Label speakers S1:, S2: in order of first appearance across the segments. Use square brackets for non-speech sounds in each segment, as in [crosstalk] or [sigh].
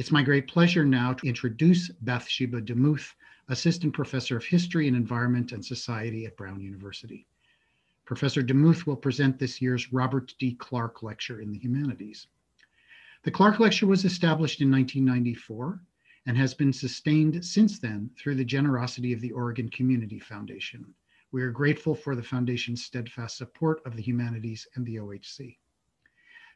S1: It's my great pleasure now to introduce Bathsheba DeMuth, Assistant Professor of History and Environment and Society at Brown University. Professor DeMuth will present this year's Robert D. Clark Lecture in the Humanities. The Clark Lecture was established in 1994 and has been sustained since then through the generosity of the Oregon Community Foundation. We are grateful for the Foundation's steadfast support of the humanities and the OHC.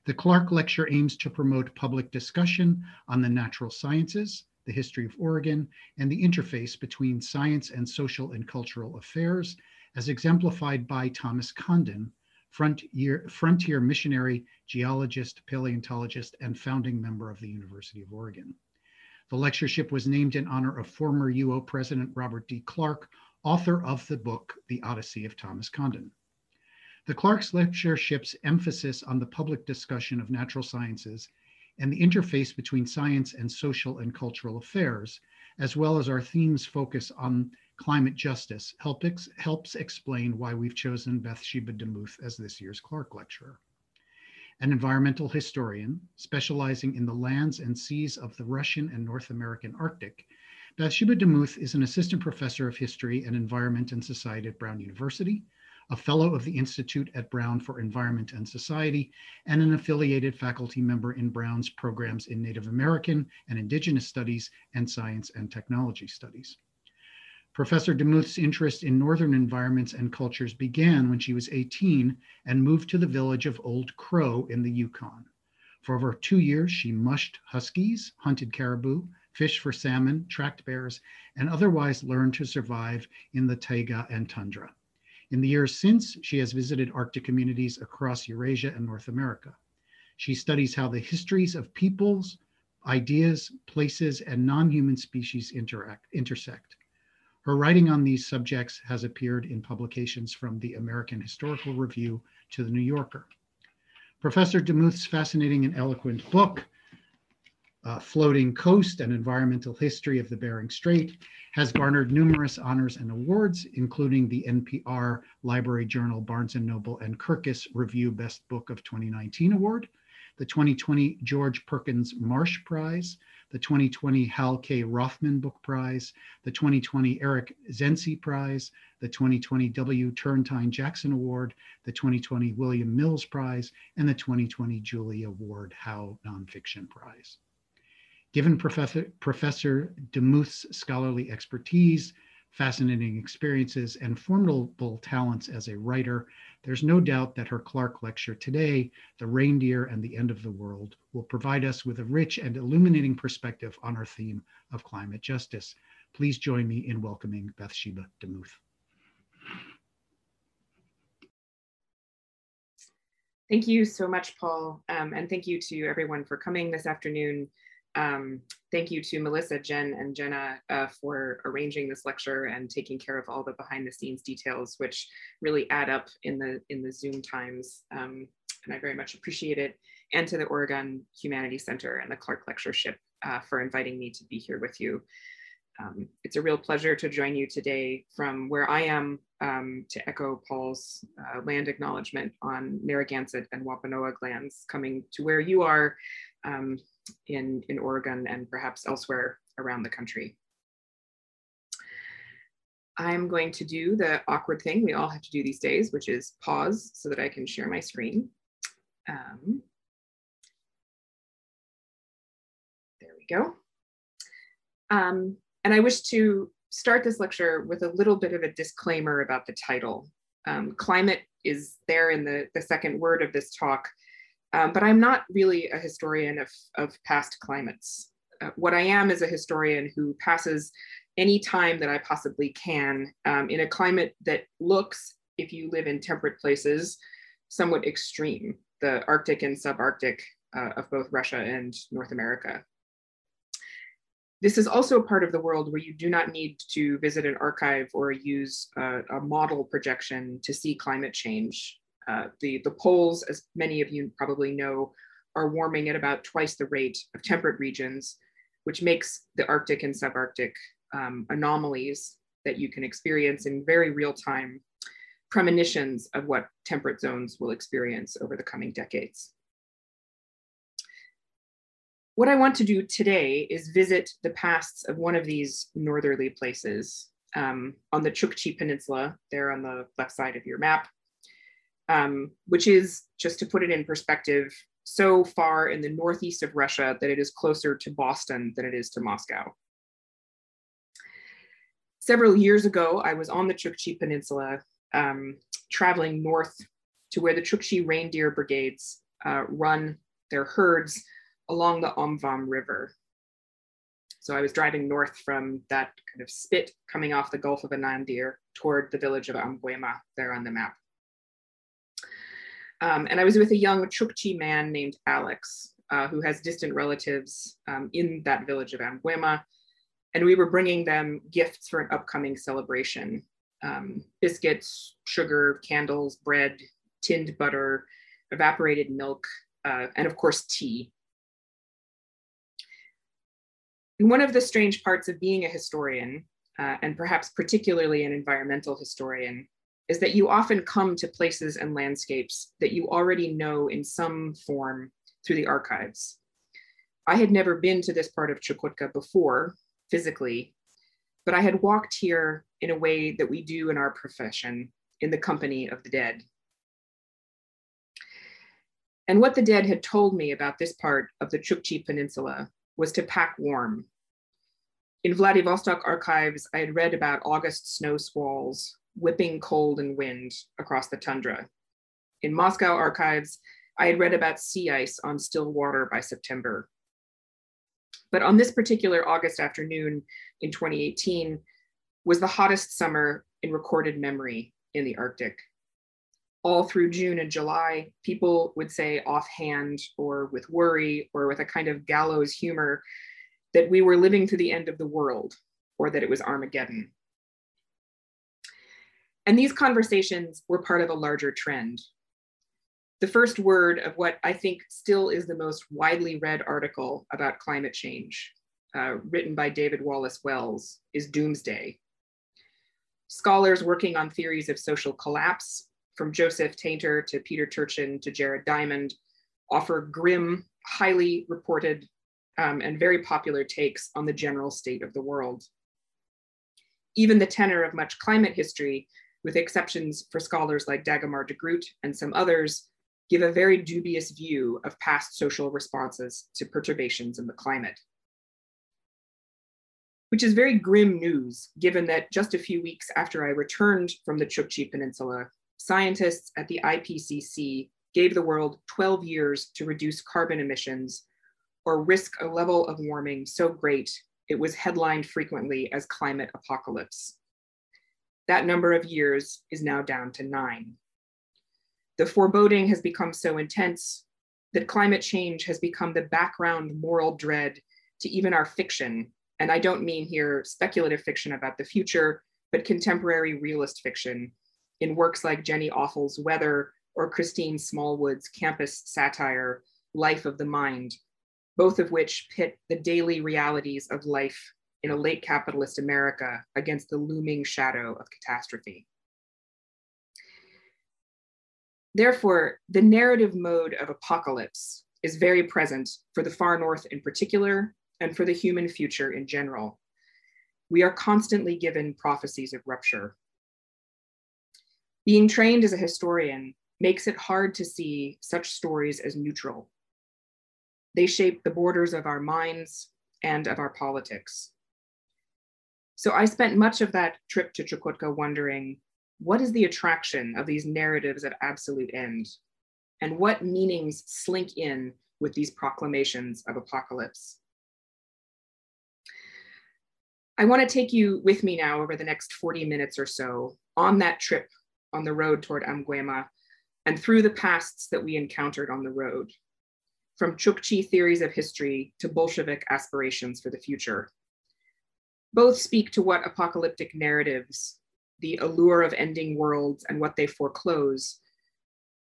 S1: The Clark Lecture aims to promote public discussion on the natural sciences, the history of Oregon, and the interface between science and social and cultural affairs, as exemplified by Thomas Condon, frontier, frontier missionary, geologist, paleontologist, and founding member of the University of Oregon. The lectureship was named in honor of former UO President Robert D. Clark, author of the book, The Odyssey of Thomas Condon. The Clark's lectureship's emphasis on the public discussion of natural sciences and the interface between science and social and cultural affairs, as well as our theme's focus on climate justice, help ex helps explain why we've chosen Bathsheba DeMuth as this year's Clark Lecturer. An environmental historian specializing in the lands and seas of the Russian and North American Arctic, Bathsheba DeMuth is an assistant professor of history and environment and society at Brown University, a fellow of the Institute at Brown for Environment and Society, and an affiliated faculty member in Brown's programs in Native American and Indigenous Studies and Science and Technology Studies. Professor DeMuth's interest in Northern environments and cultures began when she was 18 and moved to the village of Old Crow in the Yukon. For over two years, she mushed huskies, hunted caribou, fished for salmon, tracked bears, and otherwise learned to survive in the taiga and tundra. In the years since, she has visited Arctic communities across Eurasia and North America. She studies how the histories of peoples, ideas, places, and non-human species interact, intersect. Her writing on these subjects has appeared in publications from the American Historical Review to the New Yorker. Professor DeMuth's fascinating and eloquent book, uh, Floating Coast, An Environmental History of the Bering Strait, has garnered numerous honors and awards, including the NPR Library Journal Barnes & Noble and Kirkus Review Best Book of 2019 Award, the 2020 George Perkins Marsh Prize, the 2020 Hal K. Rothman Book Prize, the 2020 Eric Zencey Prize, the 2020 W. Turrentine Jackson Award, the 2020 William Mills Prize, and the 2020 Julia Ward Howe Nonfiction Prize. Given Professor, Professor DeMuth's scholarly expertise, fascinating experiences, and formidable talents as a writer, there's no doubt that her Clark lecture today, The Reindeer and the End of the World, will provide us with a rich and illuminating perspective on our theme of climate justice. Please join me in welcoming Bathsheba DeMuth.
S2: Thank you so much, Paul, um, and thank you to everyone for coming this afternoon. Um, thank you to Melissa, Jen, and Jenna uh, for arranging this lecture and taking care of all the behind the scenes details, which really add up in the, in the Zoom times. Um, and I very much appreciate it. And to the Oregon Humanities Center and the Clark Lectureship uh, for inviting me to be here with you. Um, it's a real pleasure to join you today from where I am um, to echo Paul's uh, land acknowledgement on Narragansett and Wampanoag lands, coming to where you are um, in, in Oregon and perhaps elsewhere around the country. I'm going to do the awkward thing we all have to do these days, which is pause so that I can share my screen. Um, there we go. Um, and I wish to start this lecture with a little bit of a disclaimer about the title. Um, climate is there in the, the second word of this talk, um, but I'm not really a historian of, of past climates. Uh, what I am is a historian who passes any time that I possibly can um, in a climate that looks, if you live in temperate places, somewhat extreme, the Arctic and subarctic uh, of both Russia and North America. This is also a part of the world where you do not need to visit an archive or use a, a model projection to see climate change. Uh, the, the poles, as many of you probably know, are warming at about twice the rate of temperate regions, which makes the Arctic and subarctic um, anomalies that you can experience in very real time premonitions of what temperate zones will experience over the coming decades. what I want to do today is visit the pasts of one of these northerly places um, on the Chukchi Peninsula, there on the left side of your map, um, which is, just to put it in perspective, so far in the northeast of Russia that it is closer to Boston than it is to Moscow. Several years ago, I was on the Chukchi Peninsula, um, traveling north to where the Chukchi reindeer brigades uh, run their herds along the Omvam River. So I was driving north from that kind of spit coming off the Gulf of Anadyr toward the village of Amguema there on the map. Um, and I was with a young Chukchi man named Alex, uh, who has distant relatives um, in that village of Amguema. And we were bringing them gifts for an upcoming celebration um, biscuits, sugar, candles, bread, tinned butter, evaporated milk, uh, and of course, tea. And one of the strange parts of being a historian, uh, and perhaps particularly an environmental historian, is that you often come to places and landscapes that you already know in some form through the archives. I had never been to this part of Chukotka before, physically, but I had walked here in a way that we do in our profession, in the company of the dead. And what the dead had told me about this part of the Chukchi Peninsula was to pack warm. In Vladivostok archives, I had read about August snow squalls, whipping cold and wind across the tundra. In Moscow archives, I had read about sea ice on still water by September. But on this particular August afternoon in 2018 was the hottest summer in recorded memory in the Arctic all through June and July, people would say offhand or with worry or with a kind of gallows humor that we were living to the end of the world or that it was Armageddon. And these conversations were part of a larger trend. The first word of what I think still is the most widely read article about climate change, uh, written by David Wallace Wells, is doomsday. Scholars working on theories of social collapse from Joseph Tainter to Peter Turchin to Jared Diamond, offer grim, highly reported, um, and very popular takes on the general state of the world. Even the tenor of much climate history, with exceptions for scholars like Dagomar Degroot and some others, give a very dubious view of past social responses to perturbations in the climate. Which is very grim news, given that just a few weeks after I returned from the Chukchi Peninsula, scientists at the IPCC gave the world 12 years to reduce carbon emissions or risk a level of warming so great it was headlined frequently as climate apocalypse. That number of years is now down to nine. The foreboding has become so intense that climate change has become the background moral dread to even our fiction. And I don't mean here speculative fiction about the future, but contemporary realist fiction in works like Jenny Offill's Weather or Christine Smallwood's campus satire, Life of the Mind, both of which pit the daily realities of life in a late capitalist America against the looming shadow of catastrophe. Therefore, the narrative mode of apocalypse is very present for the far north in particular and for the human future in general. We are constantly given prophecies of rupture, being trained as a historian makes it hard to see such stories as neutral. They shape the borders of our minds and of our politics. So I spent much of that trip to Chukotka wondering what is the attraction of these narratives at absolute end? And what meanings slink in with these proclamations of apocalypse? I want to take you with me now over the next 40 minutes or so on that trip on the road toward Amguema and through the pasts that we encountered on the road, from Chukchi theories of history to Bolshevik aspirations for the future. Both speak to what apocalyptic narratives, the allure of ending worlds and what they foreclose,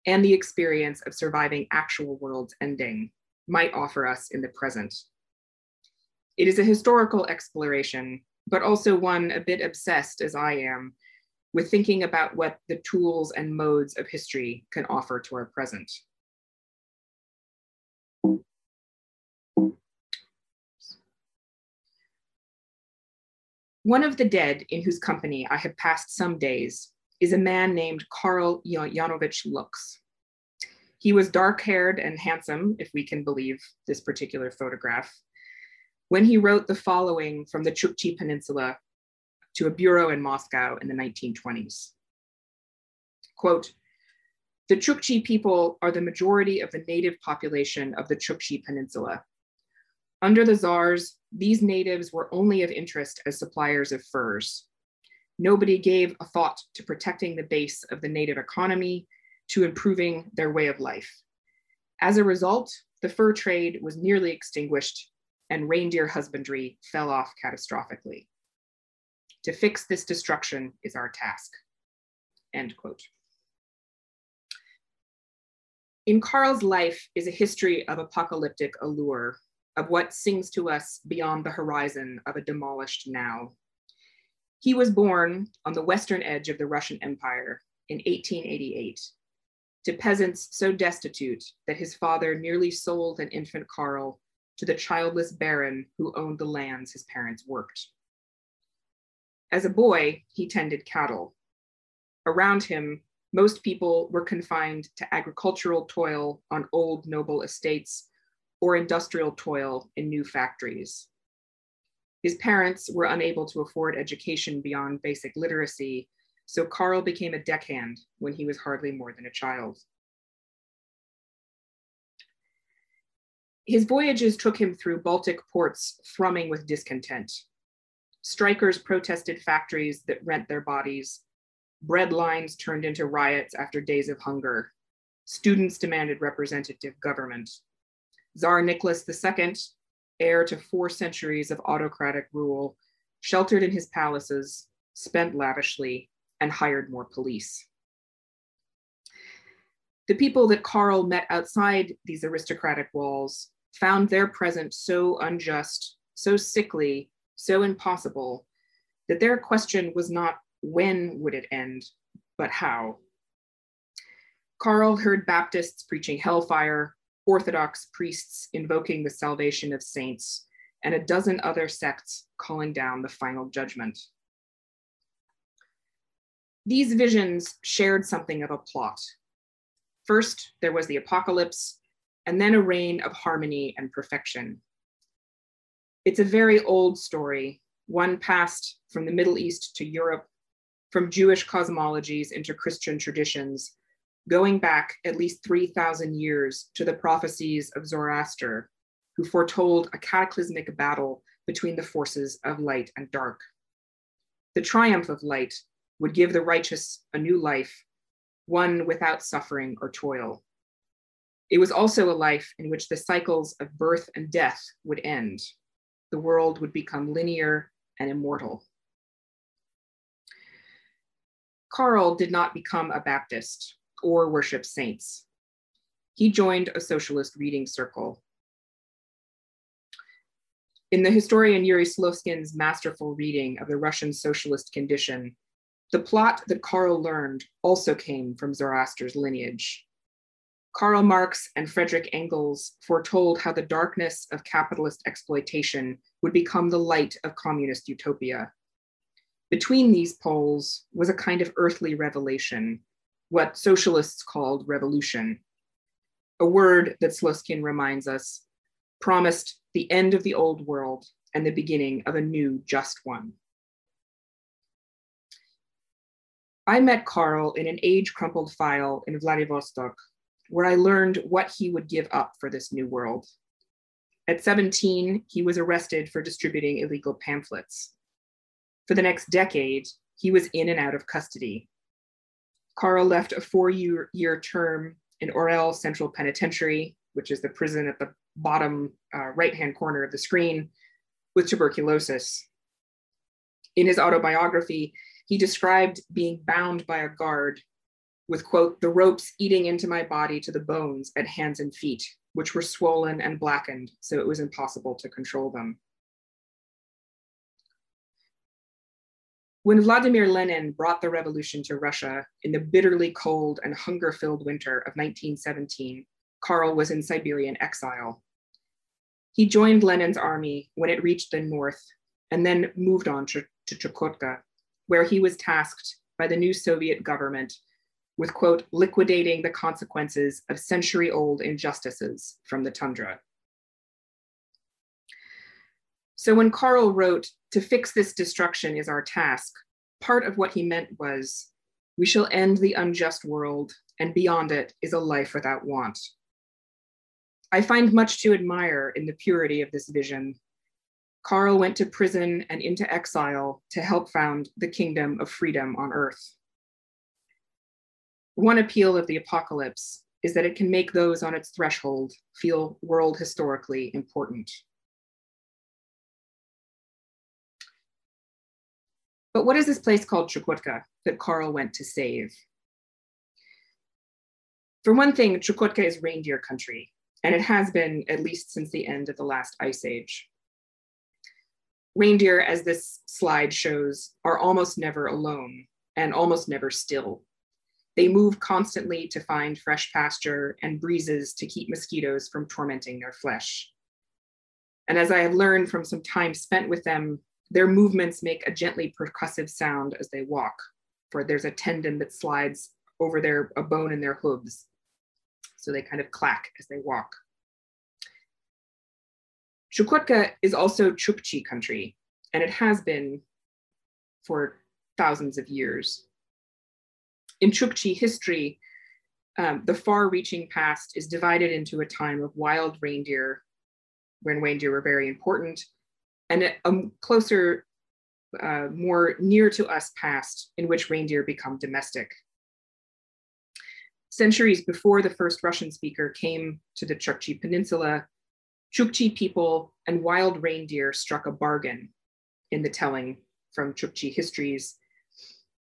S2: and the experience of surviving actual worlds ending might offer us in the present. It is a historical exploration, but also one a bit obsessed as I am with thinking about what the tools and modes of history can offer to our present. One of the dead in whose company I have passed some days is a man named Karl Janovich Luks. He was dark haired and handsome, if we can believe this particular photograph, when he wrote the following from the Chukchi Peninsula to a bureau in Moscow in the 1920s. Quote, the Chukchi people are the majority of the native population of the Chukchi Peninsula. Under the czars, these natives were only of interest as suppliers of furs. Nobody gave a thought to protecting the base of the native economy, to improving their way of life. As a result, the fur trade was nearly extinguished and reindeer husbandry fell off catastrophically. To fix this destruction is our task. End quote. In Karl's life is a history of apocalyptic allure, of what sings to us beyond the horizon of a demolished now. He was born on the western edge of the Russian Empire in 1888 to peasants so destitute that his father nearly sold an infant Karl to the childless baron who owned the lands his parents worked. As a boy, he tended cattle. Around him, most people were confined to agricultural toil on old noble estates or industrial toil in new factories. His parents were unable to afford education beyond basic literacy, so Karl became a deckhand when he was hardly more than a child. His voyages took him through Baltic ports thrumming with discontent. Strikers protested factories that rent their bodies. Bread lines turned into riots after days of hunger. Students demanded representative government. Tsar Nicholas II, heir to four centuries of autocratic rule, sheltered in his palaces, spent lavishly, and hired more police. The people that Karl met outside these aristocratic walls found their present so unjust, so sickly, so impossible, that their question was not when would it end, but how. Karl heard Baptists preaching hellfire, Orthodox priests invoking the salvation of saints, and a dozen other sects calling down the final judgment. These visions shared something of a plot. First, there was the apocalypse, and then a reign of harmony and perfection. It's a very old story, one passed from the Middle East to Europe, from Jewish cosmologies into Christian traditions, going back at least 3,000 years to the prophecies of Zoroaster, who foretold a cataclysmic battle between the forces of light and dark. The triumph of light would give the righteous a new life, one without suffering or toil. It was also a life in which the cycles of birth and death would end. The world would become linear and immortal. Karl did not become a Baptist or worship saints. He joined a socialist reading circle. In the historian Yuri Slezkine's masterful reading of the Russian socialist condition, the plot that Karl learned also came from Zoroaster's lineage. Karl Marx and Frederick Engels foretold how the darkness of capitalist exploitation would become the light of communist utopia. Between these poles was a kind of earthly revelation, what socialists called revolution, a word that Slezkine reminds us promised the end of the old world and the beginning of a new just one. I met Karl in an age crumpled file in Vladivostok, where I learned what he would give up for this new world. At 17, he was arrested for distributing illegal pamphlets. For the next decade, he was in and out of custody. Karl left a four year, year term in Orel Central Penitentiary, which is the prison at the bottom uh, right hand corner of the screen, with tuberculosis. In his autobiography, he described being bound by a guard with, quote, the ropes eating into my body to the bones at hands and feet, which were swollen and blackened, so it was impossible to control them. When Vladimir Lenin brought the revolution to Russia in the bitterly cold and hunger filled winter of 1917, Karl was in Siberian exile. He joined Lenin's army when it reached the north and then moved on to, to Chukotka, where he was tasked by the new Soviet government with, quote, liquidating the consequences of century old injustices from the tundra. So when Karl wrote, to fix this destruction is our task, part of what he meant was, we shall end the unjust world, and beyond it is a life without want. I find much to admire in the purity of this vision. Karl went to prison and into exile to help found the kingdom of freedom on earth. One appeal of the apocalypse is that it can make those on its threshold feel world historically important. But what is this place called Chukotka that Karl went to save? For one thing, Chukotka is reindeer country, and it has been at least since the end of the last ice age. Reindeer, as this slide shows, are almost never alone and almost never still. They move constantly to find fresh pasture and breezes to keep mosquitoes from tormenting their flesh. And as I have learned from some time spent with them, their movements make a gently percussive sound as they walk, for there's a tendon that slides over their a bone in their hooves. So they kind of clack as they walk. Chukotka is also Chukchi country, and it has been for thousands of years. In Chukchi history, um, the far-reaching past is divided into a time of wild reindeer, when reindeer were very important, and a closer, uh, more near to us past in which reindeer become domestic. Centuries before the first Russian speaker came to the Chukchi Peninsula, Chukchi people and wild reindeer struck a bargain in the telling from Chukchi histories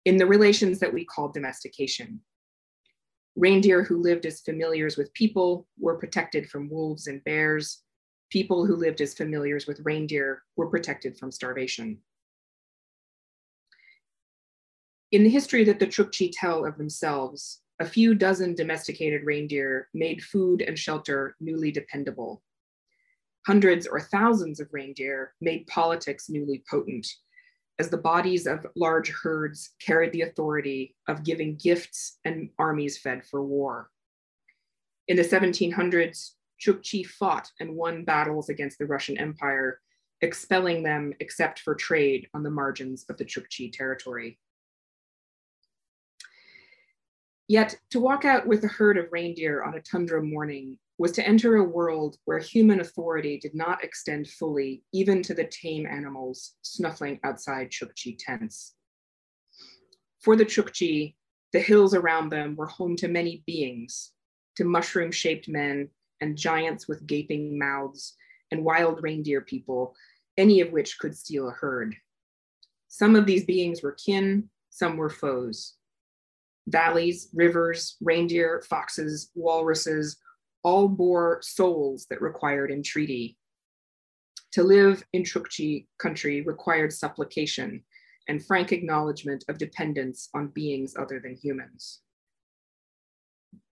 S2: in the relations that we call domestication. Reindeer who lived as familiars with people were protected from wolves and bears, people who lived as familiars with reindeer were protected from starvation. In the history that the Chukchi tell of themselves, a few dozen domesticated reindeer made food and shelter newly dependable. Hundreds or thousands of reindeer made politics newly potent, as the bodies of large herds carried the authority of giving gifts and armies fed for war. In the 1700s, Chukchi fought and won battles against the Russian Empire, expelling them except for trade on the margins of the Chukchi territory. Yet to walk out with a herd of reindeer on a tundra morning was to enter a world where human authority did not extend fully even to the tame animals snuffling outside Chukchi tents. For the Chukchi, the hills around them were home to many beings, to mushroom shaped men and giants with gaping mouths and wild reindeer people, any of which could steal a herd. Some of these beings were kin, some were foes. Valleys, rivers, reindeer, foxes, walruses, all bore souls that required entreaty. To live in Chukchi country required supplication and frank acknowledgement of dependence on beings other than humans.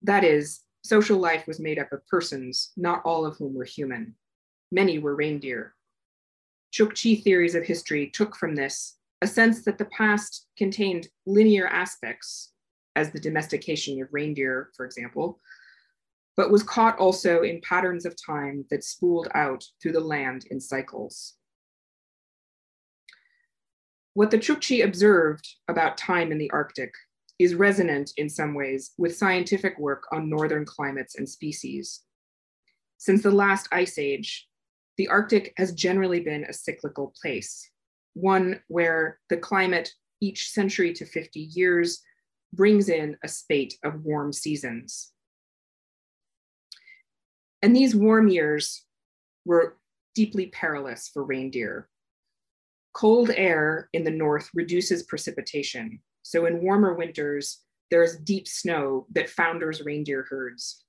S2: That is, Social life was made up of persons, not all of whom were human. Many were reindeer. Chukchi theories of history took from this a sense that the past contained linear aspects, as the domestication of reindeer, for example, but was caught also in patterns of time that spooled out through the land in cycles. What the Chukchi observed about time in the Arctic is resonant in some ways with scientific work on northern climates and species. Since the last ice age, the Arctic has generally been a cyclical place, one where the climate each century to 50 years brings in a spate of warm seasons. And these warm years were deeply perilous for reindeer. Cold air in the north reduces precipitation, so in warmer winters, there's deep snow that founders reindeer herds.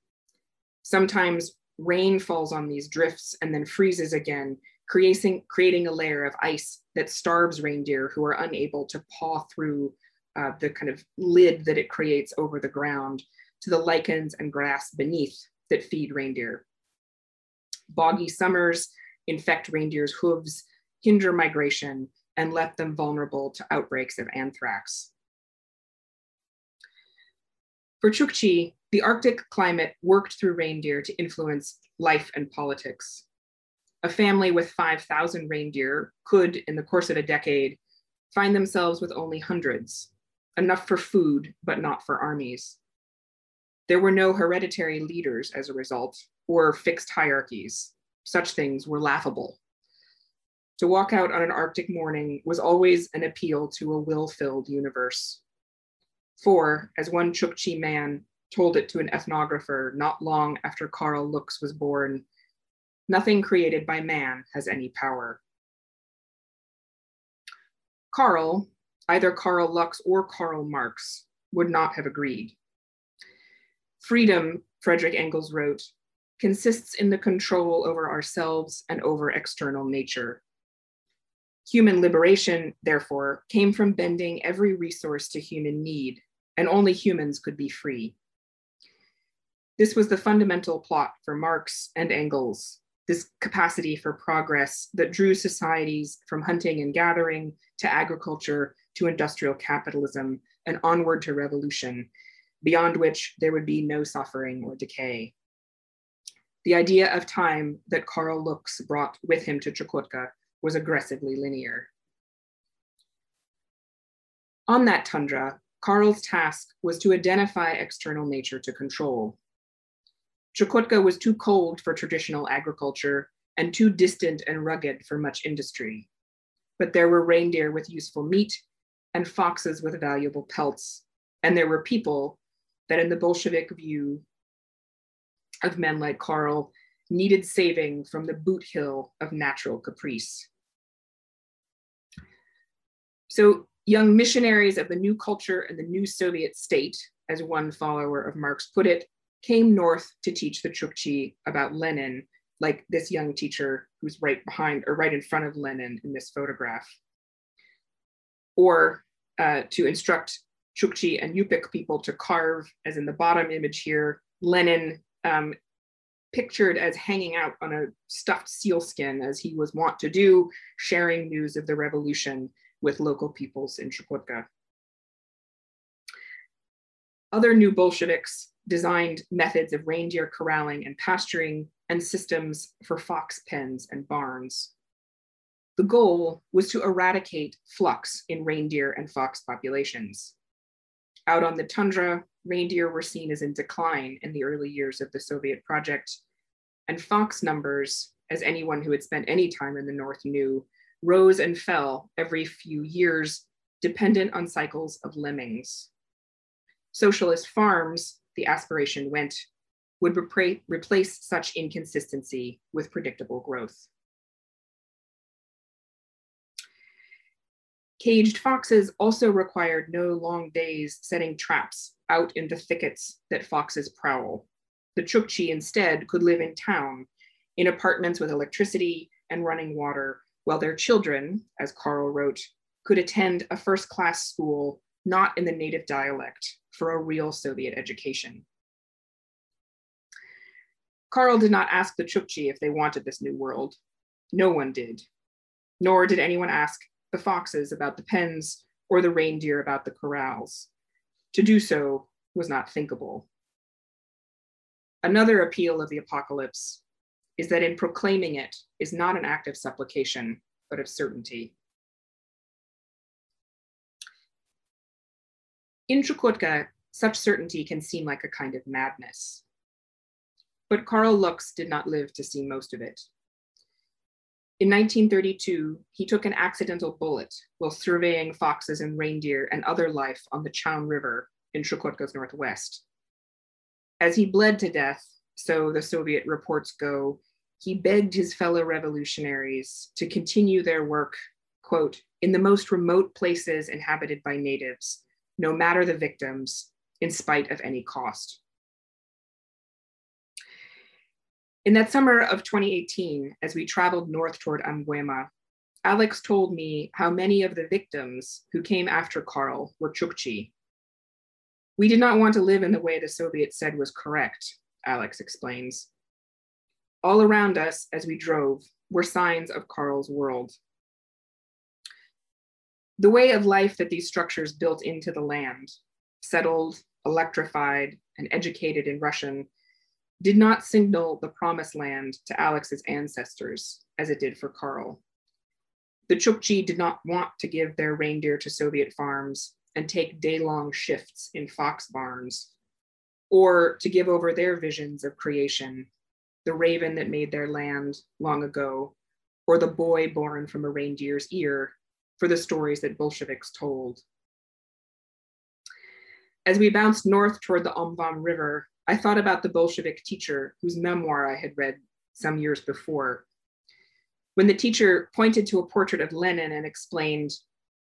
S2: Sometimes rain falls on these drifts and then freezes again, creating, creating a layer of ice that starves reindeer who are unable to paw through uh, the kind of lid that it creates over the ground to the lichens and grass beneath that feed reindeer. Boggy summers infect reindeer's hooves, hinder migration, and left them vulnerable to outbreaks of anthrax. For Chukchi, the Arctic climate worked through reindeer to influence life and politics. A family with 5,000 reindeer could, in the course of a decade, find themselves with only hundreds, enough for food, but not for armies. There were no hereditary leaders as a result, or fixed hierarchies. Such things were laughable. To walk out on an Arctic morning was always an appeal to a will filled universe. For, as one Chukchi man told it to an ethnographer not long after Karl Luks was born, nothing created by man has any power. Karl, either Karl Luks or Karl Marx, would not have agreed. Freedom, Frederick Engels wrote, consists in the control over ourselves and over external nature. Human liberation, therefore, came from bending every resource to human need, and only humans could be free. This was the fundamental plot for Marx and Engels, this capacity for progress that drew societies from hunting and gathering to agriculture to industrial capitalism and onward to revolution, beyond which there would be no suffering or decay. The idea of time that Karl Luks brought with him to Chukotka was aggressively linear. On that tundra, Karl's task was to identify external nature to control. Chukotka was too cold for traditional agriculture and too distant and rugged for much industry. But there were reindeer with useful meat and foxes with valuable pelts. And there were people that, in the Bolshevik view of men like Karl, needed saving from the boot hill of natural caprice. So young missionaries of the new culture and the new Soviet state, as one follower of Marx put it, came north to teach the Chukchi about Lenin, like this young teacher who's right behind or right in front of Lenin in this photograph. Or uh, to instruct Chukchi and Yupik people to carve, as in the bottom image here, Lenin um, pictured as hanging out on a stuffed sealskin, as he was wont to do, sharing news of the revolution with local peoples in Chukotka. Other new Bolsheviks designed methods of reindeer corralling and pasturing and systems for fox pens and barns. The goal was to eradicate flux in reindeer and fox populations. Out on the tundra, reindeer were seen as in decline in the early years of the Soviet project, and fox numbers, as anyone who had spent any time in the North knew, rose and fell every few years, dependent on cycles of lemmings. Socialist farms, the aspiration went, would repra- replace such inconsistency with predictable growth. Caged foxes also required no long days setting traps out in the thickets that foxes prowl. The Chukchi instead could live in town, in apartments with electricity and running water, while their children, as Karl wrote, could attend a first class school not in the native dialect for a real Soviet education. Karl did not ask the Chukchi if they wanted this new world. No one did. Nor did anyone ask the foxes about the pens or the reindeer about the corrals. To do so was not thinkable. Another appeal of the apocalypse is that in proclaiming it is not an act of supplication, but of certainty. In Chukotka, such certainty can seem like a kind of madness. But Karl Luks did not live to see most of it. In 1932, he took an accidental bullet while surveying foxes and reindeer and other life on the Chaun River in Chukotka's northwest. As he bled to death, so the Soviet reports go, he begged his fellow revolutionaries to continue their work, quote, in the most remote places inhabited by natives, no matter the victims, in spite of any cost. In that summer of 2018, as we traveled north toward Amguema, Alex told me how many of the victims who came after Karl were Chukchi. We did not want to live in the way the Soviets said was correct, Alex explains. All around us as we drove were signs of Karl's world. The way of life that these structures built into the land, settled, electrified, and educated in Russian, did not signal the promised land to Alex's ancestors as it did for Karl. The Chukchi did not want to give their reindeer to Soviet farms and take day long shifts in fox barns, or to give over their visions of creation, the raven that made their land long ago, or the boy born from a reindeer's ear for the stories that Bolsheviks told. As we bounced north toward the Omvam River, I thought about the Bolshevik teacher whose memoir I had read some years before. When the teacher pointed to a portrait of Lenin and explained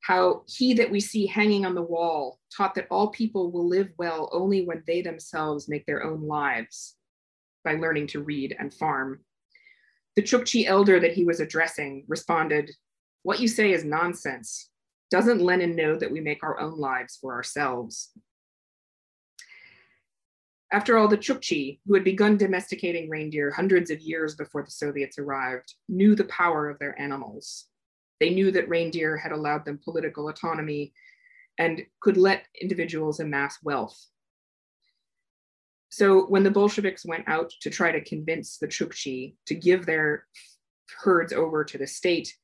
S2: how he that we see hanging on the wall taught that all people will live well only when they themselves make their own lives by learning to read and farm. The Chukchi elder that he was addressing responded, What you say is nonsense. Doesn't Lenin know that we make our own lives for ourselves? After all, the Chukchi, who had begun domesticating reindeer hundreds of years before the Soviets arrived, knew the power of their animals. They knew that reindeer had allowed them political autonomy and could let individuals amass wealth. So when the Bolsheviks went out to try to convince the Chukchi to give their herds over to the state,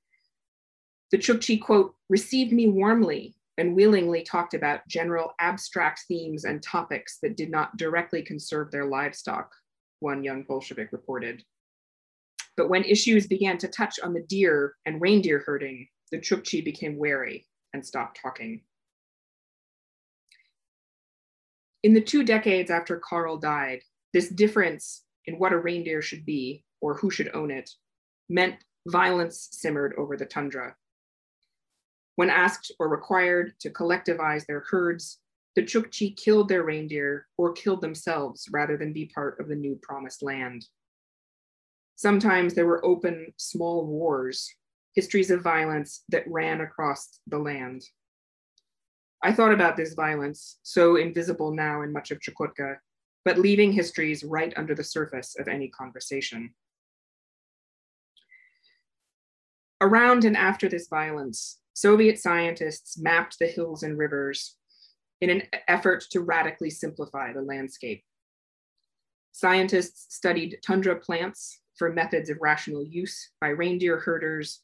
S2: the Chukchi, quote, received me warmly and willingly talked about general abstract themes and topics that did not directly conserve their livestock, one young Bolshevik reported. But when issues began to touch on the deer and reindeer herding, the Chukchi became wary and stopped talking. In the two decades after Karl died, this difference in what a reindeer should be or who should own it meant violence simmered over the tundra. When asked or required to collectivize their herds, the Chukchi killed their reindeer or killed themselves rather than be part of the new promised land. Sometimes there were open, small wars, histories of violence that ran across the land. I thought about this violence, so invisible now in much of Chukotka, but leaving histories right under the surface of any conversation. Around and after this violence, Soviet scientists mapped the hills and rivers in an effort to radically simplify the landscape. Scientists studied tundra plants for methods of rational use by reindeer herders.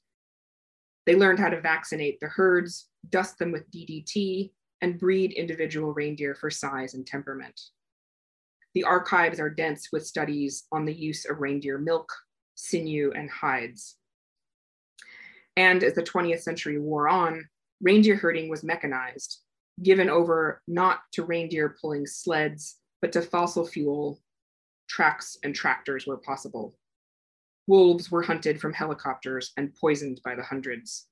S2: They learned how to vaccinate the herds, dust them with DDT, and breed individual reindeer for size and temperament. The archives are dense with studies on the use of reindeer milk, sinew, and hides. And as the 20th century wore on, reindeer herding was mechanized, given over not to reindeer pulling sleds, but to fossil fuel tracks and tractors where possible. Wolves were hunted from helicopters and poisoned by the hundreds.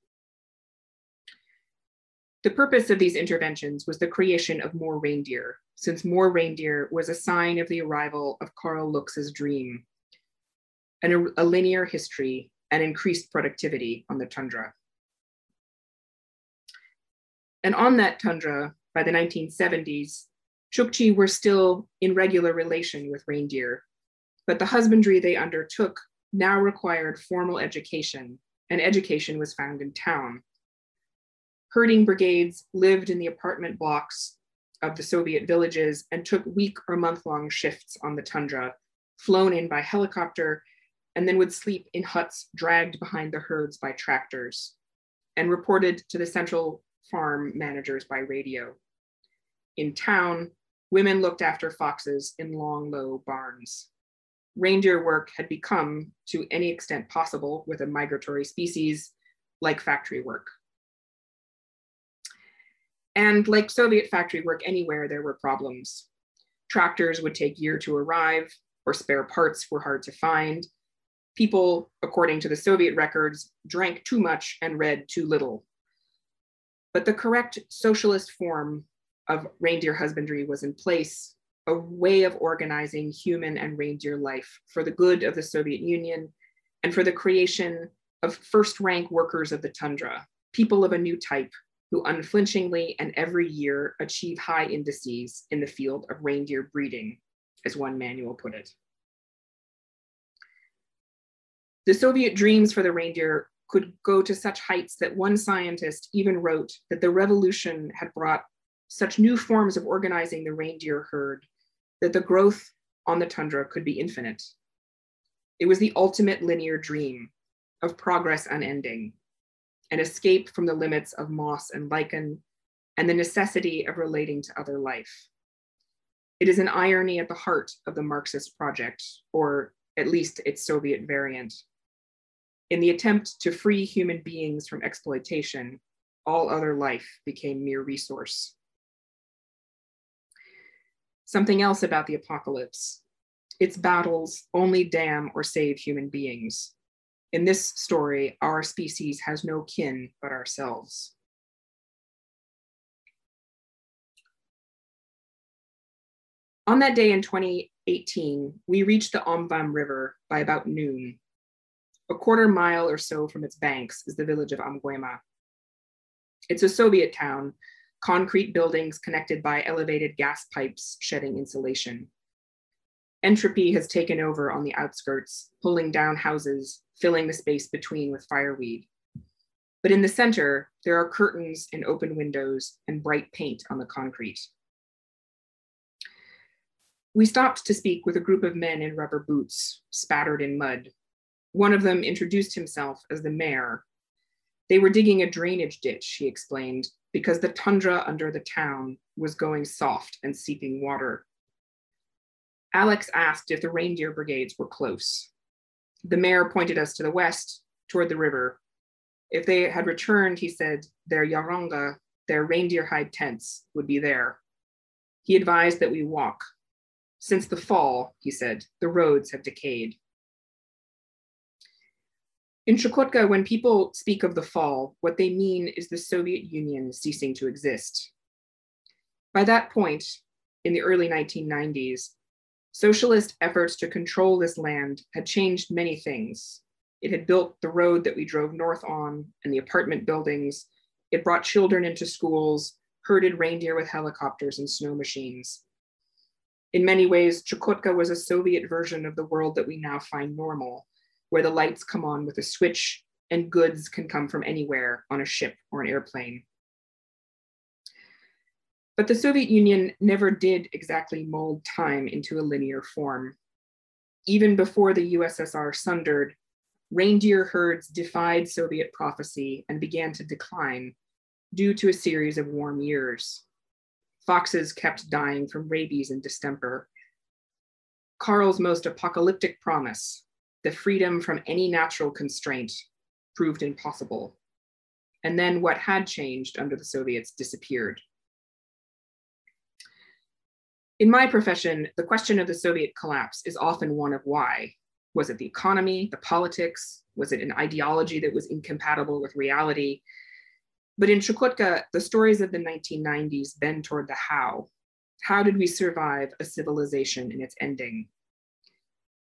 S2: The purpose of these interventions was the creation of more reindeer, since more reindeer was a sign of the arrival of Karl Luks's dream, and a linear history and increased productivity on the tundra. And on that tundra, by the 1970s, Chukchi were still in regular relation with reindeer, but the husbandry they undertook now required formal education, and education was found in town. Herding brigades lived in the apartment blocks of the Soviet villages and took week or month long shifts on the tundra, flown in by helicopter and then would sleep in huts dragged behind the herds by tractors and reported to the central farm managers by radio. In town, women looked after foxes in long, low barns. Reindeer work had become, to any extent possible with a migratory species, like factory work. And like Soviet factory work anywhere, there were problems. Tractors would take year to arrive, or spare parts were hard to find, people, according to the Soviet records, drank too much and read too little. But the correct socialist form of reindeer husbandry was in place, a way of organizing human and reindeer life for the good of the Soviet Union and for the creation of first rank workers of the tundra, people of a new type who unflinchingly and every year achieve high indices in the field of reindeer breeding, as one manual put it. The Soviet dreams for the reindeer could go to such heights that one scientist even wrote that the revolution had brought such new forms of organizing the reindeer herd that the growth on the tundra could be infinite. It was the ultimate linear dream of progress unending, an escape from the limits of moss and lichen, and the necessity of relating to other life. It is an irony at the heart of the Marxist project, or at least its Soviet variant. In the attempt to free human beings from exploitation, all other life became mere resource. Something else about the apocalypse. Its battles only damn or save human beings. In this story, our species has no kin but ourselves. On that day in 2018, we reached the Omvam River by about noon. A quarter mile or so from its banks is the village of Amguema. It's a Soviet town, concrete buildings connected by elevated gas pipes shedding insulation. Entropy has taken over on the outskirts, pulling down houses, filling the space between with fireweed. But in the center, there are curtains and open windows and bright paint on the concrete. We stopped to speak with a group of men in rubber boots, spattered in mud. One of them introduced himself as the mayor. They were digging a drainage ditch, he explained, because the tundra under the town was going soft and seeping water. Alex asked if the reindeer brigades were close. The mayor pointed us to the west, toward the river. If they had returned, he said, their yaranga, their reindeer hide tents, would be there. He advised that we walk, since the fall, he said, the roads have decayed. In Chukotka, when people speak of the fall, what they mean is the Soviet Union ceasing to exist. By that point, in the early 1990s, socialist efforts to control this land had changed many things. It had built the road that we drove north on and the apartment buildings. It brought children into schools, herded reindeer with helicopters and snow machines. In many ways, Chukotka was a Soviet version of the world that we now find normal, where the lights come on with a switch and goods can come from anywhere on a ship or an airplane. But the Soviet Union never did exactly mold time into a linear form. Even before the USSR sundered, reindeer herds defied Soviet prophecy and began to decline due to a series of warm years. Foxes kept dying from rabies and distemper. Karl's most apocalyptic promise, the freedom from any natural constraint, proved impossible. And then what had changed under the Soviets disappeared. In my profession, the question of the Soviet collapse is often one of why. Was it the economy, the politics? Was it an ideology that was incompatible with reality? But in Chukotka, the stories of the 1990s bend toward the how. How did we survive a civilization in its ending?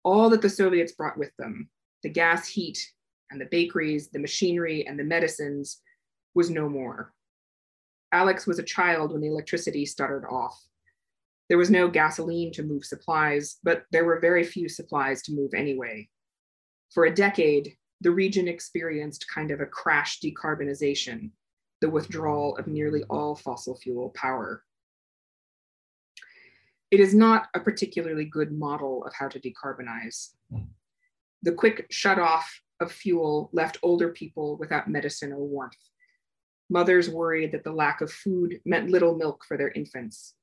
S2: All that the Soviets brought with them, the gas heat and the bakeries, the machinery and the medicines, was no more. Alex was a child when the electricity stuttered off. There was no gasoline to move supplies, but there were very few supplies to move anyway. For a decade, the region experienced kind of a crash decarbonization the withdrawal of nearly all fossil fuel power. It is not a particularly good model of how to decarbonize. Hmm. The quick shut off of fuel left older people without medicine or warmth. Mothers worried that the lack of food meant little milk for their infants.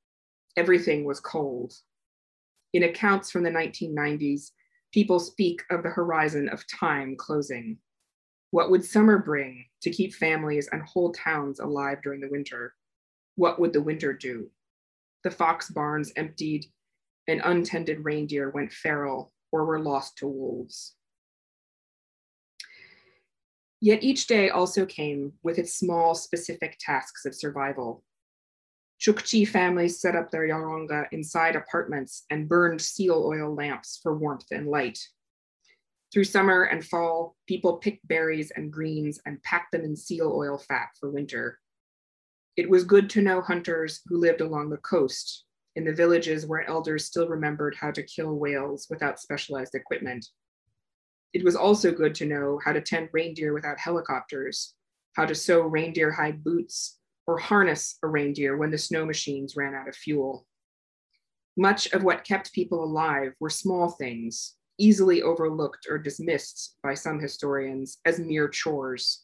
S2: Everything was cold. In accounts from the 1990s, people speak of the horizon of time closing. What would summer bring to keep families and whole towns alive during the winter? What would the winter do? The fox barns emptied, and untended reindeer went feral or were lost to wolves. Yet each day also came with its small, specific tasks of survival. Chukchi families set up their yaranga inside apartments and burned seal oil lamps for warmth and light. Through summer and fall, people picked berries and greens and packed them in seal oil fat for winter. It was good to know hunters who lived along the coast, in the villages where elders still remembered how to kill whales without specialized equipment. it was also good to know how to tend reindeer without helicopters, how to sew reindeer hide boots, or harness a reindeer when the snow machines ran out of fuel. Much of what kept people alive were small things, easily overlooked or dismissed by some historians as mere chores,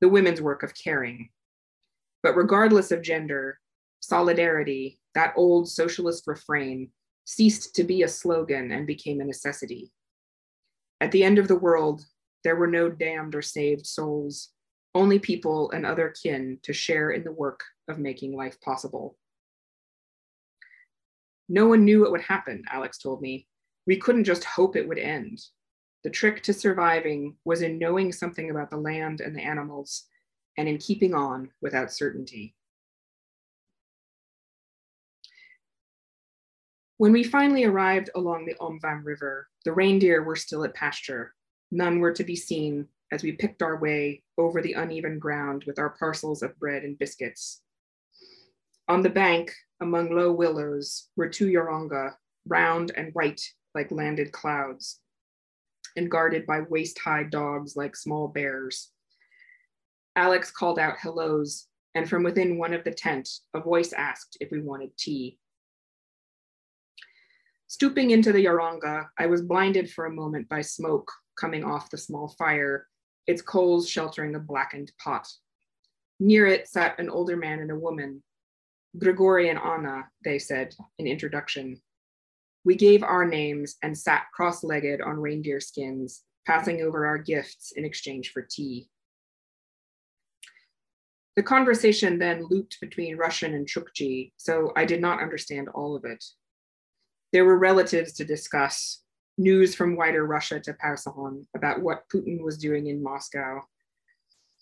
S2: the women's work of caring. But regardless of gender, solidarity, that old socialist refrain, ceased to be a slogan and became a necessity. At the end of the world, there were no damned or saved souls, only people and other kin to share in the work of making life possible. No one knew what would happen, Alex told me. We couldn't just hope it would end. The trick to surviving was in knowing something about the land and the animals and in keeping on without certainty. When we finally arrived along the Omvam River, the reindeer were still at pasture. None were to be seen as we picked our way over the uneven ground with our parcels of bread and biscuits. On the bank, among low willows, were two Yaranga, round and white like landed clouds, and guarded by waist high dogs like small bears. Alex called out hellos, and from within one of the tents, a voice asked if we wanted tea. Stooping into the Yaranga, I was blinded for a moment by smoke coming off the small fire, its coals sheltering a blackened pot. Near it sat an older man and a woman. Grigory and Anna, they said in introduction. We gave our names and sat cross legged on reindeer skins, passing over our gifts in exchange for tea. The conversation then looped between Russian and Chukchi, so I did not understand all of it. There were relatives to discuss, news from wider Russia to pass on about what Putin was doing in Moscow.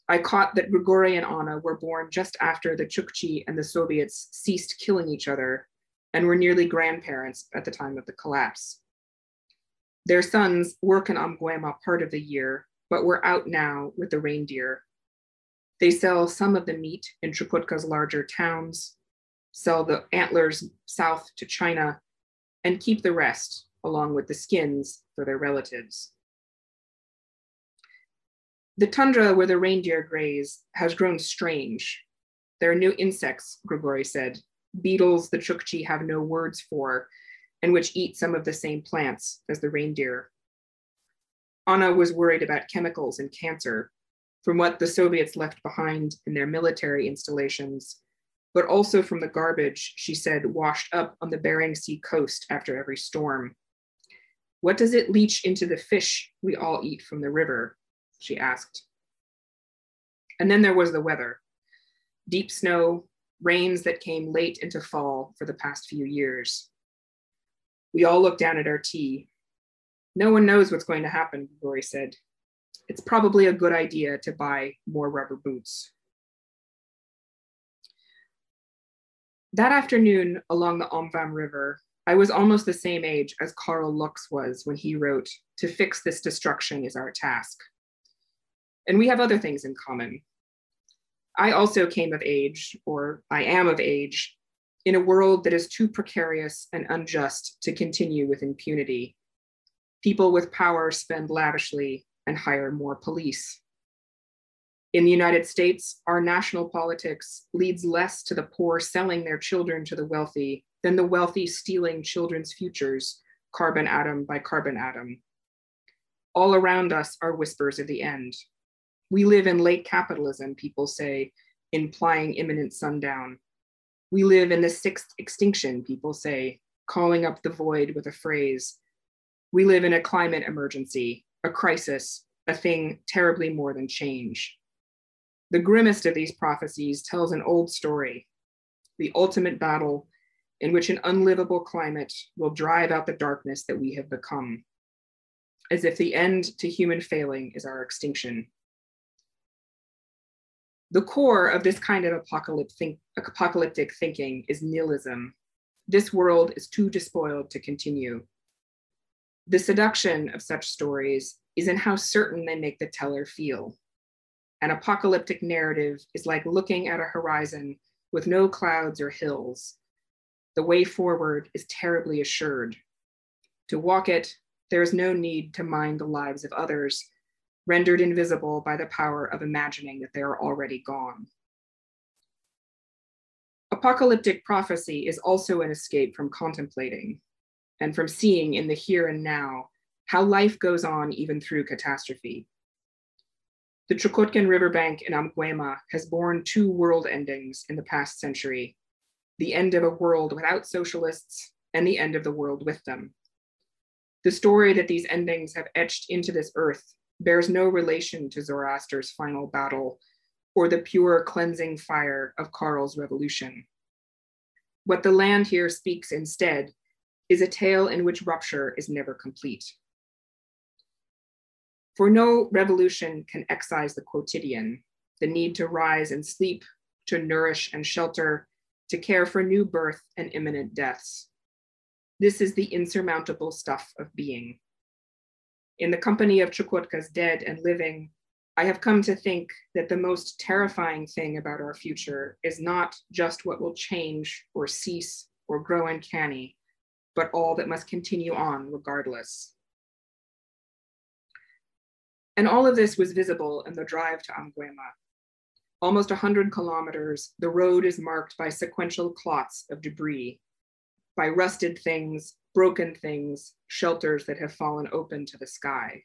S2: I caught that Grigory and Anna were born just after the Chukchi and the Soviets ceased killing each other and were nearly grandparents at the time of the collapse. Their sons work in Amguema part of the year, but were out now with the reindeer. They sell some of the meat in Chukotka's larger towns, sell the antlers south to China, and keep the rest along with the skins for their relatives. The tundra where the reindeer graze has grown strange. There are new insects, Grigory said, beetles the Chukchi have no words for, and which eat some of the same plants as the reindeer. Anna was worried about chemicals and cancer from what the Soviets left behind in their military installations but also from the garbage, she said, washed up on the Bering Sea coast after every storm. What does it leach into the fish we all eat from the river? She asked. And then there was the weather deep snow, rains that came late into fall for the past few years. We all looked down at our tea. No one knows what's going to happen, Rory said. It's probably a good idea to buy more rubber boots. That afternoon along the Omvam River, I was almost the same age as Karl Luks was when he wrote, To fix this destruction is our task. And we have other things in common. I also came of age, or I am of age, in a world that is too precarious and unjust to continue with impunity. People with power spend lavishly and hire more police. In the United States, our national politics leads less to the poor selling their children to the wealthy than the wealthy stealing children's futures, carbon atom by carbon atom. All around us are whispers of the end. We live in late capitalism, people say, implying imminent sundown. We live in the sixth extinction, people say, calling up the void with a phrase. We live in a climate emergency, a crisis, a thing terribly more than change. The grimmest of these prophecies tells an old story the ultimate battle in which an unlivable climate will drive out the darkness that we have become, as if the end to human failing is our extinction. The core of this kind of apocalyptic thinking is nihilism. This world is too despoiled to continue. The seduction of such stories is in how certain they make the teller feel. An apocalyptic narrative is like looking at a horizon with no clouds or hills. The way forward is terribly assured. To walk it there is no need to mind the lives of others, rendered invisible by the power of imagining that they are already gone. Apocalyptic prophecy is also an escape from contemplating and from seeing in the here and now how life goes on even through catastrophe. The Chukotkan riverbank in Amguema has borne two world endings in the past century the end of a world without socialists and the end of the world with them. The story that these endings have etched into this earth bears no relation to Zoroaster's final battle or the pure cleansing fire of Karl's revolution. What the land here speaks instead is a tale in which rupture is never complete. For no revolution can excise the quotidian, the need to rise and sleep, to nourish and shelter, to care for new birth and imminent deaths. This is the insurmountable stuff of being. In the company of Chukotka's dead and living, I have come to think that the most terrifying thing about our future is not just what will change or cease or grow uncanny, but all that must continue on regardless. And all of this was visible in the drive to Amguema. Almost 100 kilometers, the road is marked by sequential clots of debris by rusted things, broken things, shelters that have fallen open to the sky.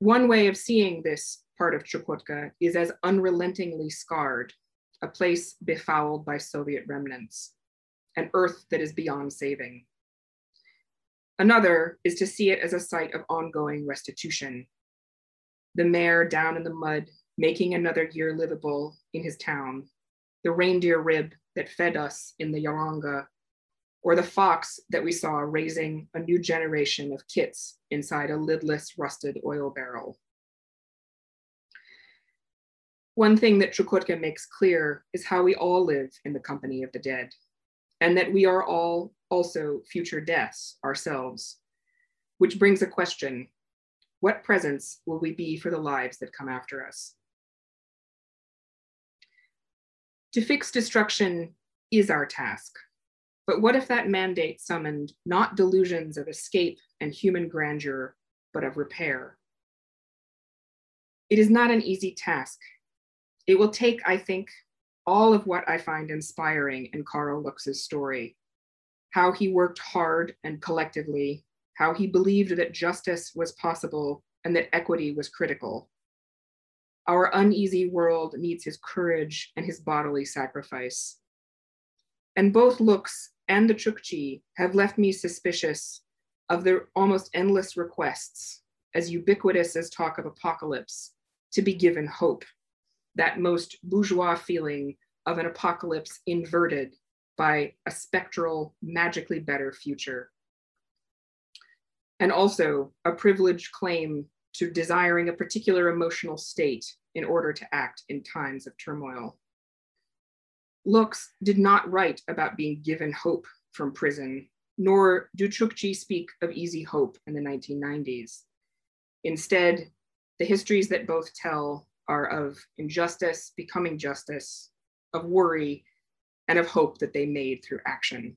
S2: One way of seeing this part of Chukotka is as unrelentingly scarred, a place befouled by Soviet remnants, an earth that is beyond saving. Another is to see it as a site of ongoing restitution. The mayor down in the mud, making another year livable in his town, the reindeer rib that fed us in the Yaranga, or the fox that we saw raising a new generation of kits inside a lidless rusted oil barrel. One thing that Chukotka makes clear is how we all live in the company of the dead, and that we are all also future deaths ourselves, which brings a question what presence will we be for the lives that come after us? To fix destruction is our task. But what if that mandate summoned not delusions of escape and human grandeur, but of repair? It is not an easy task. It will take, I think, all of what I find inspiring in Karl Luks's story. How he worked hard and collectively, how he believed that justice was possible and that equity was critical, our uneasy world needs his courage and his bodily sacrifice. And both Lux and the Chukchi have left me suspicious of their almost endless requests, as ubiquitous as talk of apocalypse, to be given hope, that most bourgeois feeling of an apocalypse inverted by a spectral, magically better future. And also a privileged claim to desiring a particular emotional state in order to act in times of turmoil. Luks did not write about being given hope from prison, nor do Chukchi speak of easy hope in the 1990s. Instead, the histories that both tell are of injustice becoming justice, of worry, and of hope that they made through action.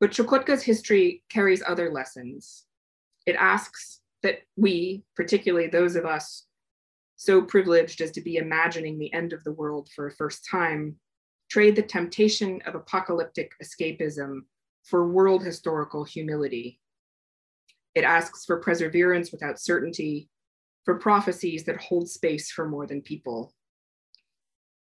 S2: But Chukotka's history carries other lessons, it asks that we, particularly those of us so privileged as to be imagining the end of the world for a first time, trade the temptation of apocalyptic escapism for world historical humility. It asks for perseverance without certainty, for prophecies that hold space for more than people.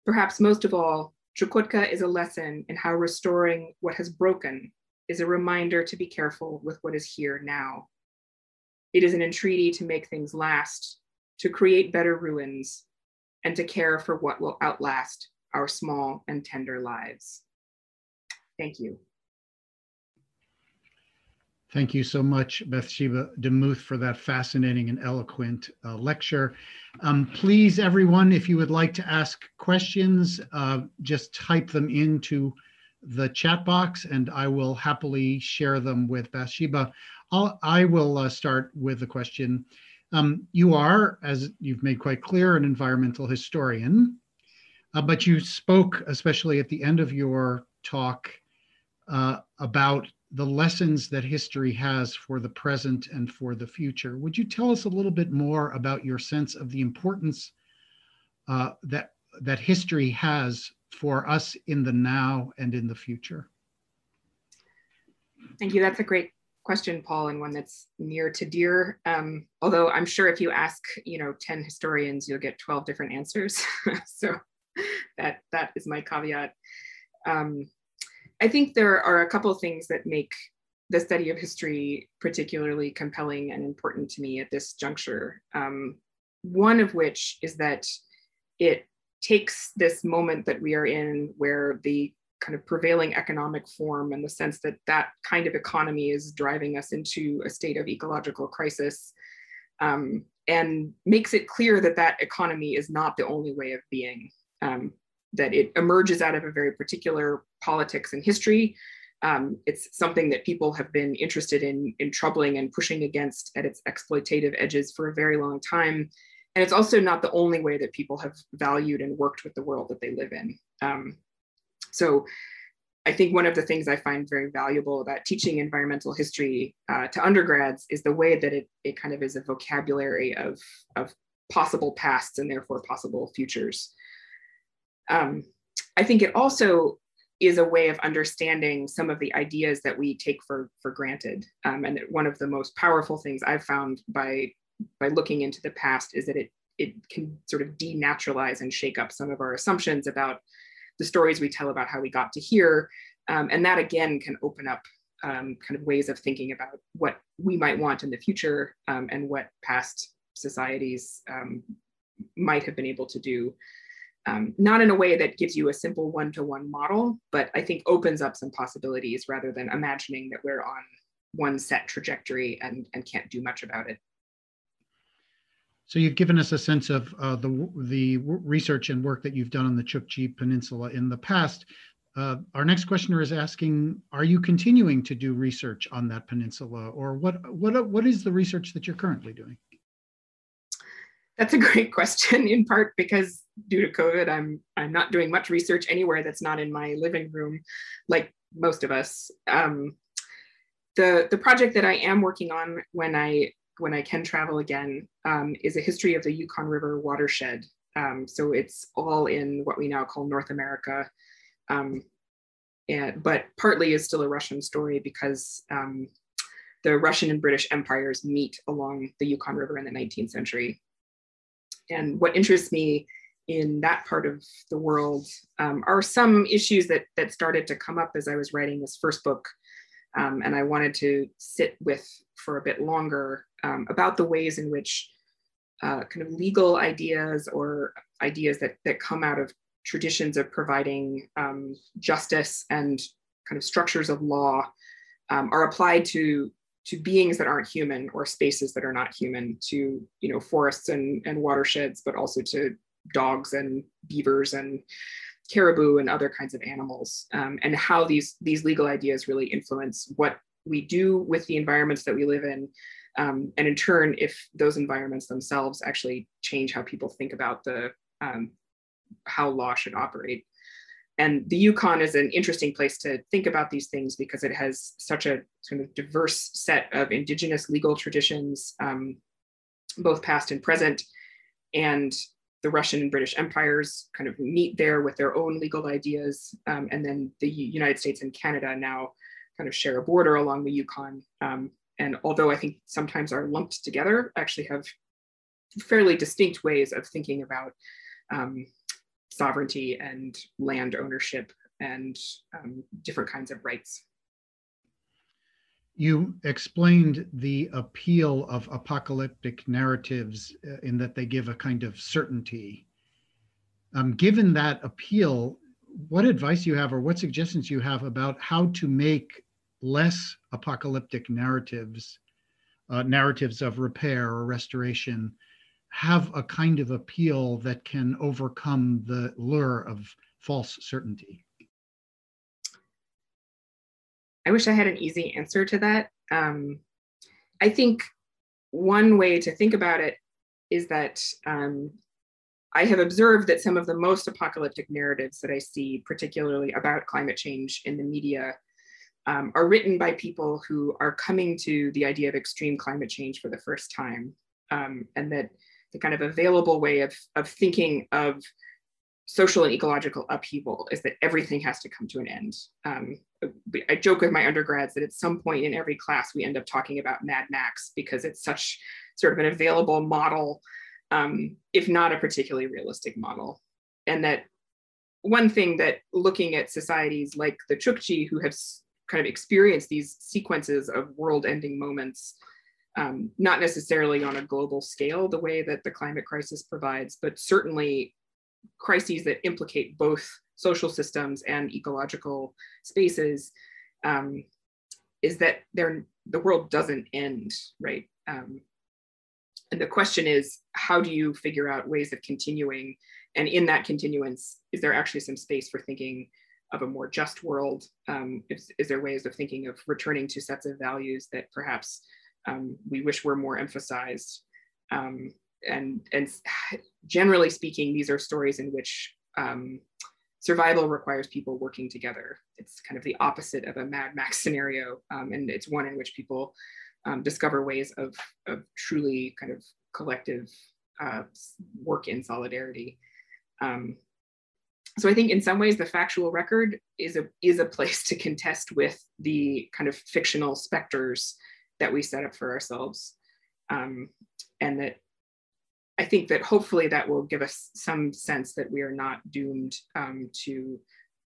S2: Perhaps most of all, Chukotka is a lesson in how restoring what has broken is a reminder to be careful with what is here now. It is an entreaty to make things last, to create better ruins, and to care for what will outlast our small and tender lives. Thank you.
S1: Thank you so much, Bathsheba DeMuth, for that fascinating and eloquent uh, lecture. Um, please, everyone, if you would like to ask questions, uh, just type them into the chat box and I will happily share them with Bathsheba. I'll, I will uh, start with a question. Um, you are, as you've made quite clear, an environmental historian, uh, but you spoke, especially at the end of your talk, uh, about the lessons that history has for the present and for the future. Would you tell us a little bit more about your sense of the importance uh, that that history has for us in the now and in the future?
S2: Thank you. That's a great question, Paul, and one that's near to dear. Um, although I'm sure if you ask, you know, 10 historians, you'll get 12 different answers. [laughs] so that that is my caveat. Um, I think there are a couple of things that make the study of history particularly compelling and important to me at this juncture. Um, one of which is that it takes this moment that we are in where the kind of prevailing economic form and the sense that that kind of economy is driving us into a state of ecological crisis um, and makes it clear that that economy is not the only way of being um, that it emerges out of a very particular politics and history. Um, it's something that people have been interested in in troubling and pushing against at its exploitative edges for a very long time. And it's also not the only way that people have valued and worked with the world that they live in. Um, so I think one of the things I find very valuable about teaching environmental history uh, to undergrads is the way that it, it kind of is a vocabulary of, of possible pasts and therefore possible futures. Um, I think it also is a way of understanding some of the ideas that we take for, for granted. Um, and one of the most powerful things I've found by, by looking into the past is that it, it can sort of denaturalize and shake up some of our assumptions about the stories we tell about how we got to here. Um, and that again can open up um, kind of ways of thinking about what we might want in the future um, and what past societies um, might have been able to do. Um, not in a way that gives you a simple one-to-one model, but I think opens up some possibilities rather than imagining that we're on one set trajectory and, and can't do much about it.
S1: So you've given us a sense of uh, the, the research and work that you've done on the Chukchi Peninsula in the past. Uh, our next questioner is asking, are you continuing to do research on that peninsula or what, what, what is the research that you're currently doing?
S2: That's a great question, in part because due to COVID, I'm, I'm not doing much research anywhere that's not in my living room, like most of us. Um, the, the project that I am working on when I when I can travel again, um, is a history of the Yukon River watershed. Um, so it's all in what we now call North America, um, and, but partly is still a Russian story because um, the Russian and British empires meet along the Yukon River in the 19th century. And what interests me in that part of the world um, are some issues that, that started to come up as I was writing this first book. Um, and I wanted to sit with for a bit longer um, about the ways in which uh, kind of legal ideas or ideas that, that come out of traditions of providing um, justice and kind of structures of law um, are applied to to beings that aren't human or spaces that are not human to you know forests and, and watersheds but also to dogs and beavers and caribou and other kinds of animals um, and how these these legal ideas really influence what we do with the environments that we live in um, and in turn, if those environments themselves actually change how people think about the um, how law should operate. And the Yukon is an interesting place to think about these things because it has such a sort of diverse set of indigenous legal traditions, um, both past and present. And the Russian and British empires kind of meet there with their own legal ideas. Um, and then the United States and Canada now kind of share a border along the Yukon. Um, and although I think sometimes are lumped together, actually have fairly distinct ways of thinking about um, sovereignty and land ownership and um, different kinds of rights.
S1: You explained the appeal of apocalyptic narratives uh, in that they give a kind of certainty. Um, given that appeal, what advice you have or what suggestions you have about how to make less apocalyptic narratives, uh, narratives of repair or restoration, have a kind of appeal that can overcome the lure of false certainty?
S2: I wish I had an easy answer to that. Um, I think one way to think about it is that um, I have observed that some of the most apocalyptic narratives that I see, particularly about climate change in the media, um, are written by people who are coming to the idea of extreme climate change for the first time. Um, and that the kind of available way of, of thinking of social and ecological upheaval is that everything has to come to an end. Um, I joke with my undergrads that at some point in every class we end up talking about Mad Max because it's such sort of an available model, um, if not a particularly realistic model. And that one thing that looking at societies like the Chukchi who have kind of experienced these sequences of world-ending moments, um, not necessarily on a global scale the way that the climate crisis provides, but certainly crises that implicate both social systems and ecological spaces um, is that the world doesn't end, right? Um, and the question is, how do you figure out ways of continuing? And in that continuance, is there actually some space for thinking of a more just world? Um, is, is, there ways of thinking of returning to sets of values that perhaps um, we wish were more emphasized? Um, and, and generally speaking, these are stories in which um, survival requires people working together. It's kind of the opposite of a Mad Max [laughs] scenario. Um, and it's one in which people um, discover ways of, of truly kind of collective uh, work in solidarity. Um, so I think in some ways the factual record is a, is a place to contest with the kind of fictional specters that we set up for ourselves. Um, and that I think that hopefully that will give us some sense that we are not doomed um, to,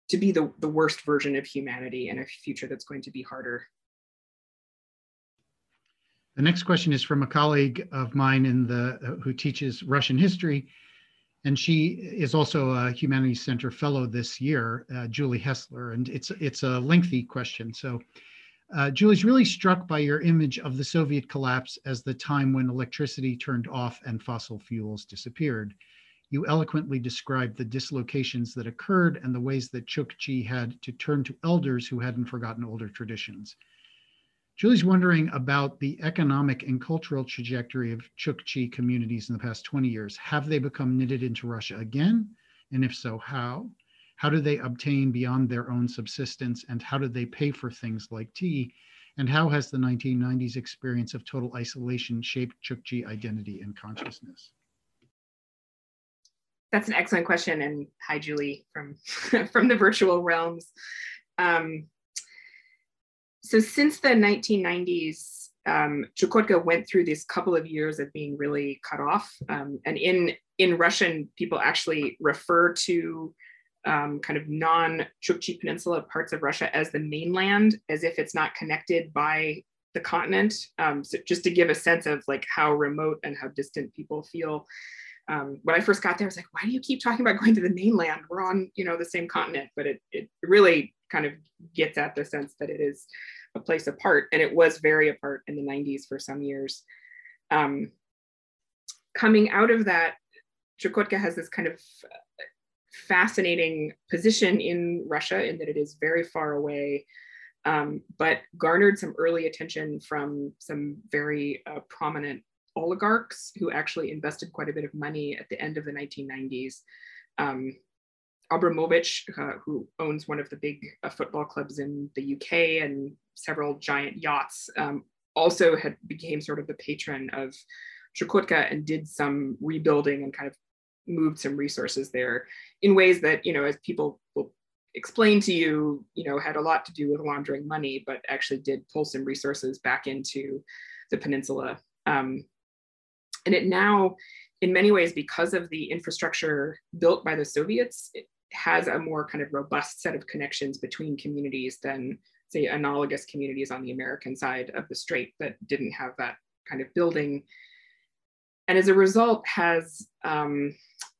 S2: to be the, the worst version of humanity in a future that's going to be harder.
S1: The next question is from a colleague of mine in the who teaches Russian history, and she is also a Humanities Center fellow this year, uh, Julie Hessler, and it's it's a lengthy question. So uh, Julie's really struck by your image of the Soviet collapse as the time when electricity turned off and fossil fuels disappeared. You eloquently described the dislocations that occurred and the ways that Chukchi had to turn to elders who hadn't forgotten older traditions. Julie's wondering about the economic and cultural trajectory of Chukchi communities in the past 20 years. Have they become knitted into Russia again? And if so, how? How do they obtain beyond their own subsistence? And how do they pay for things like tea? And how has the 1990s experience of total isolation shaped Chukchi identity and consciousness?
S2: That's an excellent question. And hi, Julie, from, [laughs] from the virtual realms. Um, so since the 1990s, um, Chukotka went through these couple of years of being really cut off. Um, and in, in Russian, people actually refer to um, kind of non-Chukchi Peninsula parts of Russia as the mainland, as if it's not connected by the continent. Um, so just to give a sense of like how remote and how distant people feel. Um, when I first got there, I was like, why do you keep talking about going to the mainland? We're on, you know, the same continent, but it, it really kind of gets at the sense that it is a place apart. And it was very apart in the 90s for some years. Um, coming out of that, Chukotka has this kind of fascinating position in Russia in that it is very far away, um, but garnered some early attention from some very uh, prominent oligarchs who actually invested quite a bit of money at the end of the 1990s. Um, Abramovich, uh, who owns one of the big uh, football clubs in the UK and several giant yachts, um, also had became sort of the patron of Chukotka and did some rebuilding and kind of moved some resources there in ways that, you know, as people will explain to you, you know, had a lot to do with laundering money, but actually did pull some resources back into the peninsula. Um, and it now, in many ways, because of the infrastructure built by the Soviets, has a more kind of robust set of connections between communities than, say, analogous communities on the American side of the strait that didn't have that kind of building. And as a result, has um,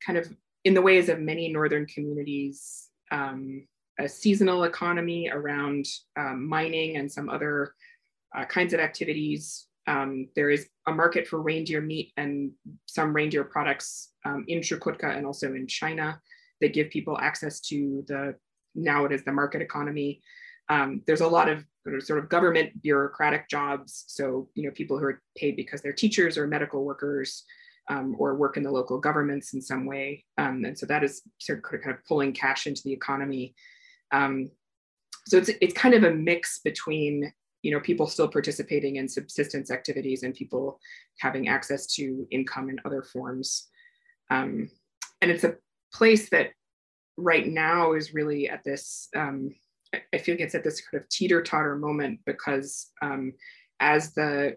S2: kind of in the ways of many northern communities, um, a seasonal economy around um, mining and some other uh, kinds of activities. Um, there is a market for reindeer meat and some reindeer products um, in Chukotka and also in China that give people access to the, now it is the market economy. Um, there's a lot of sort of government bureaucratic jobs. So, you know, people who are paid because they're teachers or medical workers, um, or work in the local governments in some way. Um, and so that is sort of kind of pulling cash into the economy. Um, so it's it's kind of a mix between you know people still participating in subsistence activities and people having access to income in other forms um, and it's a place that right now is really at this um, i feel like it's at this kind of teeter totter moment because um, as the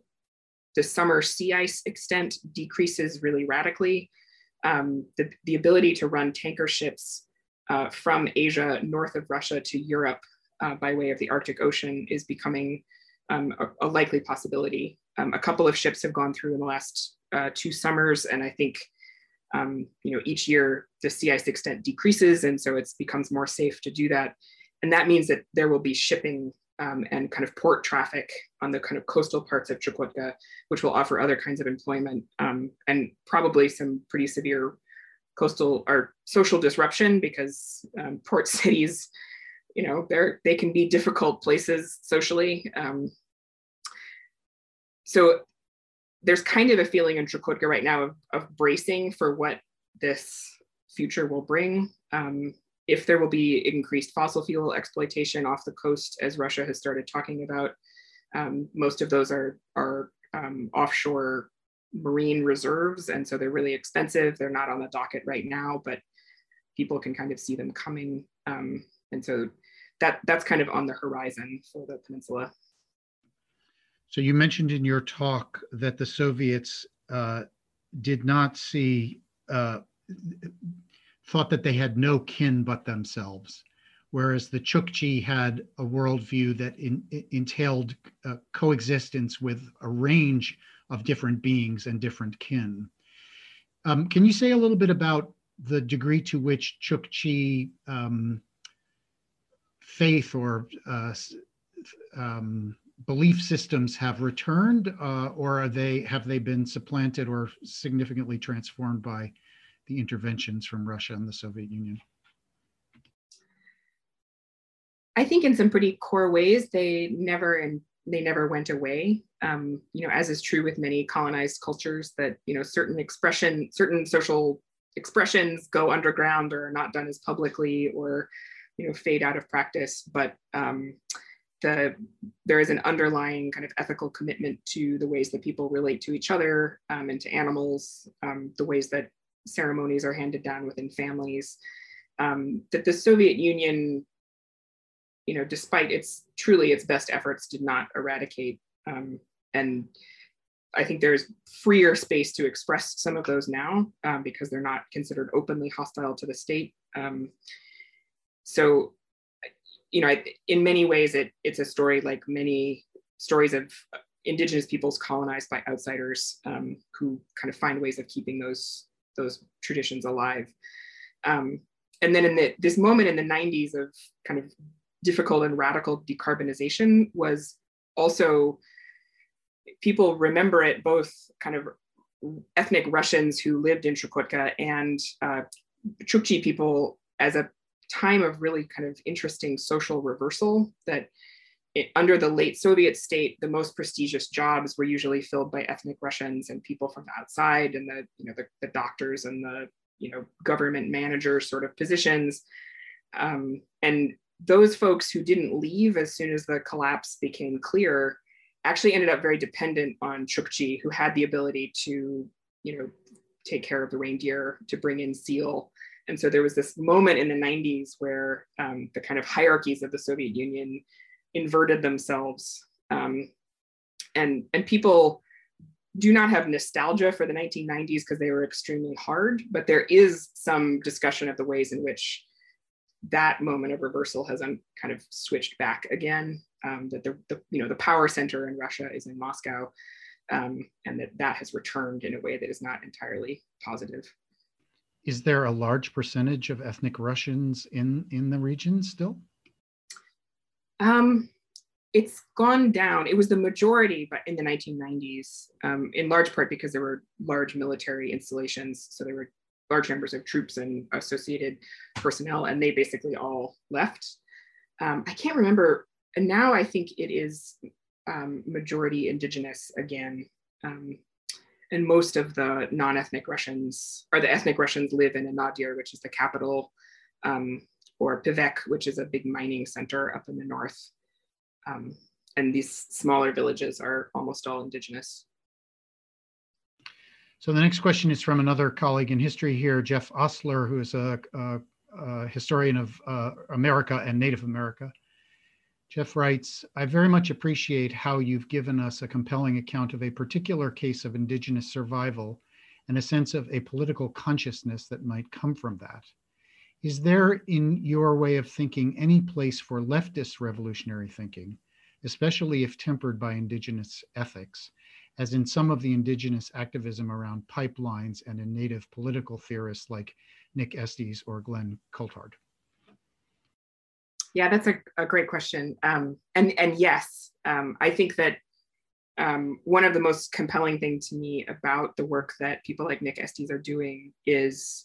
S2: the summer sea ice extent decreases really radically um, the, the ability to run tanker ships uh, from asia north of russia to europe uh, by way of the arctic ocean is becoming um, a, a, likely possibility. Um, a couple of ships have gone through in the last uh, two summers, and I think um, you know each year the sea ice extent decreases, and so it becomes more safe to do that. And that means that there will be shipping um, and kind of port traffic on the kind of coastal parts of Chukotka, which will offer other kinds of employment um, and probably some pretty severe coastal or social disruption because um, port [laughs] cities you know they're they can be difficult places socially um, so there's kind of a feeling in Chukotka right now of, of bracing for what this future will bring um, if there will be increased fossil fuel exploitation off the coast as russia has started talking about um, most of those are are um, offshore marine reserves and so they're really expensive they're not on the docket right now but people can kind of see them coming um, and so that that's kind of on the horizon for the peninsula.
S1: So you mentioned in your talk that the Soviets uh, did not see uh, thought that they had no kin but themselves, whereas the Chukchi had a worldview that in, entailed uh, coexistence with a range of different beings and different kin. Um, can you say a little bit about the degree to which Chukchi um, faith or uh, um, belief systems have returned, uh, or are they have they been supplanted or significantly transformed by the interventions from Russia and the Soviet Union?
S2: I think in some pretty core ways they never and they never went away. Um, you know, as is true with many colonized cultures, that you know certain expression, certain social expressions go underground or are not done as publicly, or you know fade out of practice but um, the there is an underlying kind of ethical commitment to the ways that people relate to each other um, and to animals um, the ways that ceremonies are handed down within families um, that the soviet union you know despite its truly its best efforts did not eradicate um, and I think there's freer space to express some of those now um, because they're not considered openly hostile to the state. Um, so you know in many ways it, it's a story like many stories of indigenous peoples colonized by outsiders um, who kind of find ways of keeping those those traditions alive. Um, and then in the, this moment in the 90s of kind of difficult and radical decarbonization was also people remember it both kind of ethnic Russians who lived in Chukotka and uh, Chukchi people as a time of really kind of interesting social reversal that it, under the late Soviet state, the most prestigious jobs were usually filled by ethnic Russians and people from outside, and the you know the, the doctors and the you know government managers sort of positions. Um, and those folks who didn't leave as soon as the collapse became clear actually ended up very dependent on Chukchi, who had the ability to you know take care of the reindeer, to bring in seal, and so there was this moment in the 90s where um, the kind of hierarchies of the Soviet Union inverted themselves. Um, and, and people do not have nostalgia for the 1990s because they were extremely hard, but there is some discussion of the ways in which that moment of reversal has un, kind of switched back again. Um, that the, the, you know the power center in Russia is in Moscow, um, and that that has returned in a way that is not entirely positive
S1: is there a large percentage of ethnic Russians in in the region still?
S2: Um, it's gone down. It was the majority, but in the 1990s, um, in large part because there were large military installations, so there were large numbers of troops and associated personnel, and they basically all left. Um, I can't remember. And now I think it is um, majority indigenous again. Um, and most of the non-ethnic Russians or the ethnic Russians live in Anadyr, which is the capital, um, or Pevek, which is a big mining center up in the north. Um, and these smaller villages are almost all indigenous.
S1: So the next question is from another colleague in history here, Jeff Ostler, who is a, a, a historian of uh, America and Native America. Jeff writes, I very much appreciate how you've given us a compelling account of a particular case of indigenous survival and a sense of a political consciousness that might come from that. Is there, in your way of thinking, any place for leftist revolutionary thinking, especially if tempered by indigenous ethics, as in some of the indigenous activism around pipelines and in native political theorists like Nick Estes or Glenn Coulthard?
S2: Yeah, that's a, a great question. Um, and, and yes, um, I think that um, one of the most compelling things to me about the work that people like Nick Estes are doing is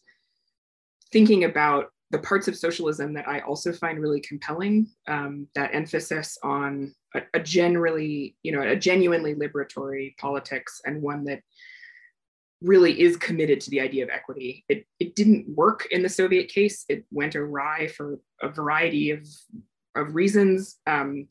S2: thinking about the parts of socialism that I also find really compelling. Um, that emphasis on a, a, generally, you know, a genuinely liberatory politics and one that really is committed to the idea of equity. It, it didn't work in the Soviet case. It went awry for a variety of, of reasons. Um,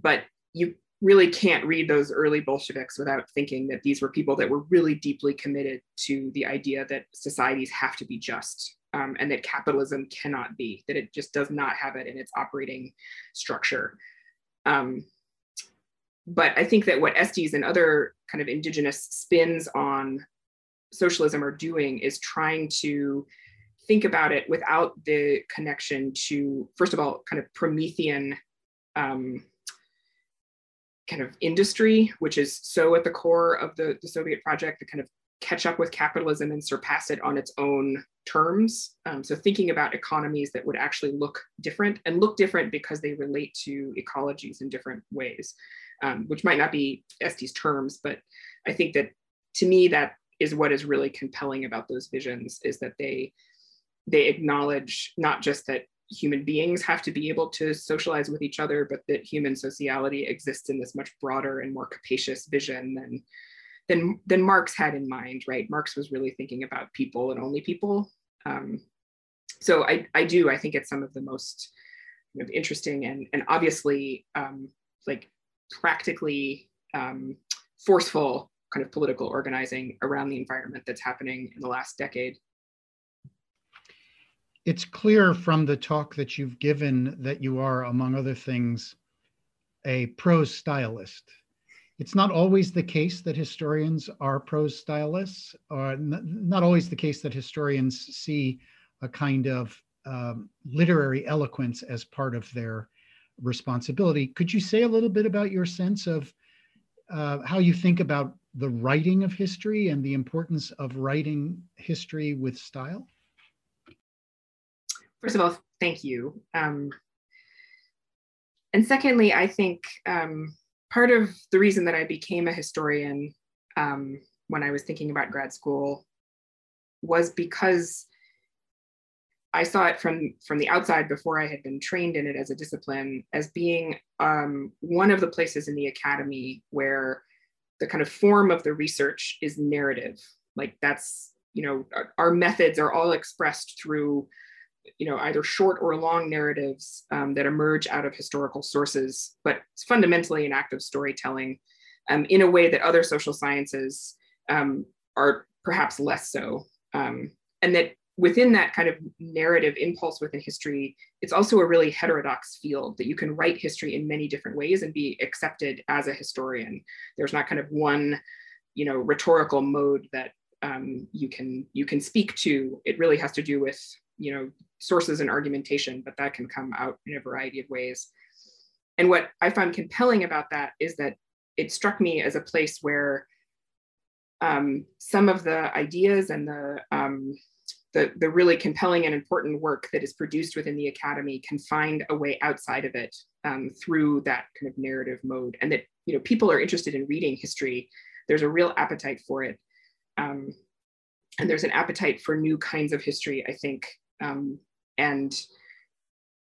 S2: but you really can't read those early Bolsheviks without thinking that these were people that were really deeply committed to the idea that societies have to be just um, and that capitalism cannot be, that it just does not have it in its operating structure. Um, but I think that what Estes and other kind of indigenous spins on socialism are doing is trying to think about it without the connection to, first of all, kind of Promethean um, kind of industry, which is so at the core of the, the Soviet project, the kind of catch up with capitalism and surpass it on its own terms. Um, so thinking about economies that would actually look different and look different because they relate to ecologies in different ways, um, which might not be Estes terms, but I think that to me that is what is really compelling about those visions is that they they acknowledge not just that human beings have to be able to socialize with each other, but that human sociality exists in this much broader and more capacious vision than, than, than Marx had in mind, right? Marx was really thinking about people and only people. Um, so I, I do, I think it's some of the most interesting and, and obviously um, like practically um, forceful kind of political organizing around the environment that's happening in the last decade
S1: it's clear from the talk that you've given that you are, among other things, a prose stylist. It's not always the case that historians are prose stylists, or not always the case that historians see a kind of um, literary eloquence as part of their responsibility. Could you say a little bit about your sense of uh, how you think about the writing of history and the importance of writing history with style?
S2: first of all, thank you. Um, and secondly, I think um, part of the reason that I became a historian um, when I was thinking about grad school was because I saw it from from the outside before I had been trained in it as a discipline as being um, one of the places in the academy where the kind of form of the research is narrative. Like that's you know our, our methods are all expressed through you know, either short or long narratives um, that emerge out of historical sources, but it's fundamentally an act of storytelling um, in a way that other social sciences um, are perhaps less so. Um, and that within that kind of narrative impulse within history, it's also a really heterodox field that you can write history in many different ways and be accepted as a historian. There's not kind of one, you know, rhetorical mode that um, you can you can speak to. It really has to do with you know sources and argumentation, but that can come out in a variety of ways. And what I found compelling about that is that it struck me as a place where um, some of the ideas and the, um, the, the really compelling and important work that is produced within the academy can find a way outside of it um, through that kind of narrative mode. And that you know people are interested in reading history. There's a real appetite for it. Um, and there's an appetite for new kinds of history, I think, um, and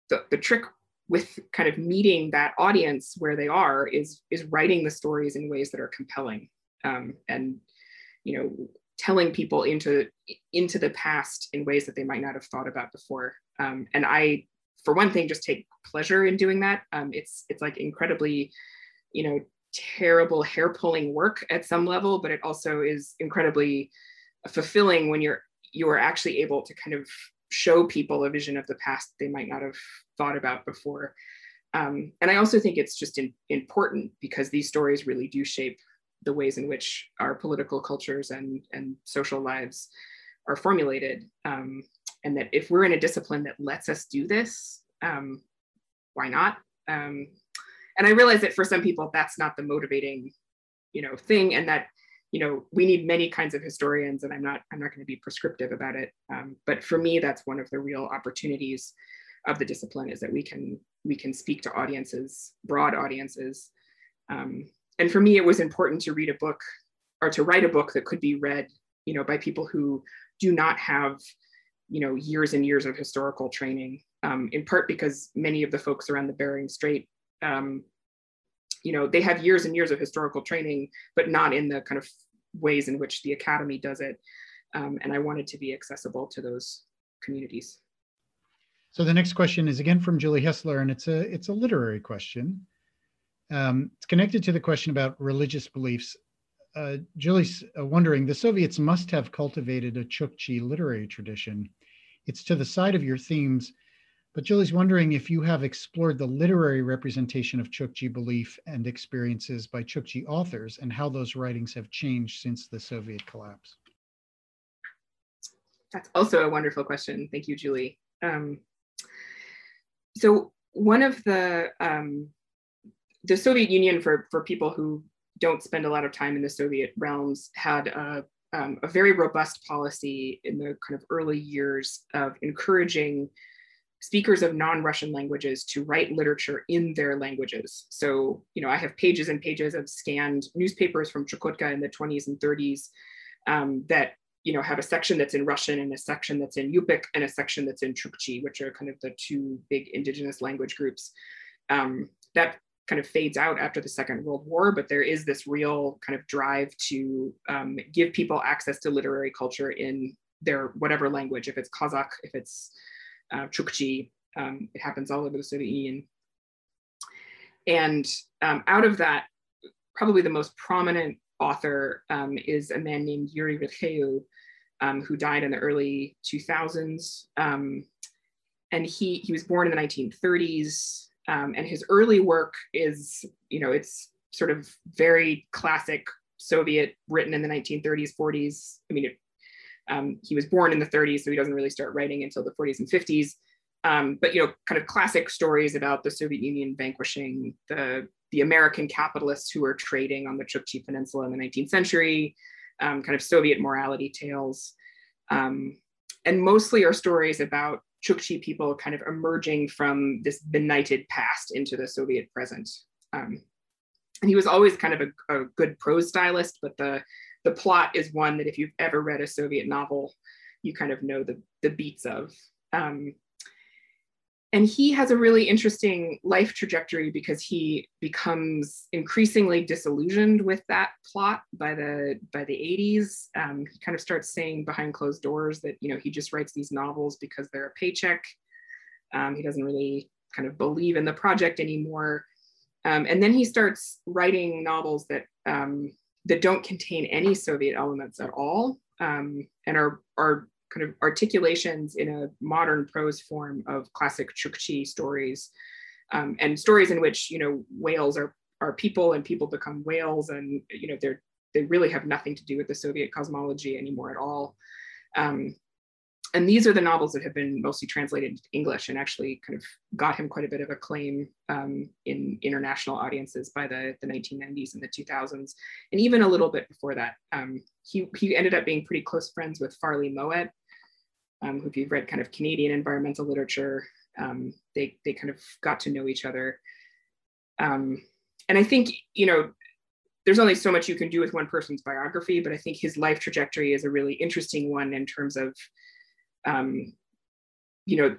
S2: the, the trick with kind of meeting that audience where they are is is writing the stories in ways that are compelling um, and you know telling people into into the past in ways that they might not have thought about before um, and i for one thing, just take pleasure in doing that. Um, it's it's like incredibly, you know, terrible hair pulling work at some level, but it also is incredibly fulfilling when you're you are actually able to kind of show people a vision of the past they might not have thought about before. Um, and I also think it's just in, important because these stories really do shape the ways in which our political cultures and, and social lives are formulated. Um, and that if we're in a discipline that lets us do this, um, why not? Um, and I realize that for some people, that's not the motivating, you know, thing, and that you know we need many kinds of historians, and I'm not I'm not going to be prescriptive about it. Um, but for me, that's one of the real opportunities of the discipline is that we can we can speak to audiences, broad audiences. Um, and for me, it was important to read a book or to write a book that could be read, you know, by people who do not have, you know, years and years of historical training. Um, in part because many of the folks around the Bering Strait, um, you know, they have years and years of historical training, but not in the kind of ways in which the academy does it. Um, and I wanted to be accessible to those communities.
S1: So the next question is again from Julie Hessler, and it's a it's a literary question. Um, it's connected to the question about religious beliefs. Uh, Julie's uh, wondering the Soviets must have cultivated a Chukchi literary tradition. It's to the side of your themes, but Julie's wondering if you have explored the literary representation of Chukchi belief and experiences by Chukchi authors and how those writings have changed since the Soviet collapse.
S2: That's also a wonderful question. Thank you, Julie. Um, so one of the um, the Soviet Union for for people who don't spend a lot of time in the Soviet realms had a um, a very robust policy in the kind of early years of encouraging speakers of non-Russian languages to write literature in their languages. So, you know, I have pages and pages of scanned newspapers from Chukotka in the 20s and 30s um, that you know, have a section that's in Russian and a section that's in Yupik and a section that's in Chukchi, which are kind of the two big indigenous language groups. Um, that kind of fades out after the Second World War, but there is this real kind of drive to um, give people access to literary culture in their whatever language, if it's Kazakh, if it's uh, Chukchi, um, it happens all over the Soviet Union. And um, out of that, probably the most prominent author um, is a man named Yuri Rytkheu, um, who died in the early 2000s. Um, and he, he was born in the 1930s. Um, and his early work is, you know, it's sort of very classic Soviet written in the 1930s, 40s. I mean, it, um, he was born in the 30s, so he doesn't really start writing until the 40s and 50s. Um, but you know, kind of classic stories about the Soviet Union vanquishing the the American capitalists who were trading on the Chukchi Peninsula in the 19th century, um, kind of Soviet morality tales. Um, and mostly are stories about Chukchi people kind of emerging from this benighted past into the Soviet present. Um, and he was always kind of a, a, good prose stylist, but the, the plot is one that if you've ever read a Soviet novel, you kind of know the, the beats of. Um, and he has a really interesting life trajectory because he becomes increasingly disillusioned with that plot by the by the 80s um, he kind of starts saying behind closed doors that you know he just writes these novels because they're a paycheck. Um, he doesn't really kind of believe in the project anymore. Um, and then he starts writing novels that um, that don't contain any soviet elements at all um, and are are kind of articulations in a modern prose form of classic Chukchi stories um, and stories in which, you know, whales are, are people and people become whales and, you know, they're, they really have nothing to do with the Soviet cosmology anymore at all. Um, and these are the novels that have been mostly translated into English and actually kind of got him quite a bit of acclaim um, in international audiences by the, the 1990s and the 2000s, and even a little bit before that. Um, he, he ended up being pretty close friends with Farley Mowat, um, if you've read kind of Canadian environmental literature, um, they, they kind of got to know each other. Um, and I think, you know, there's only so much you can do with one person's biography, but I think his life trajectory is a really interesting one in terms of, um, you know,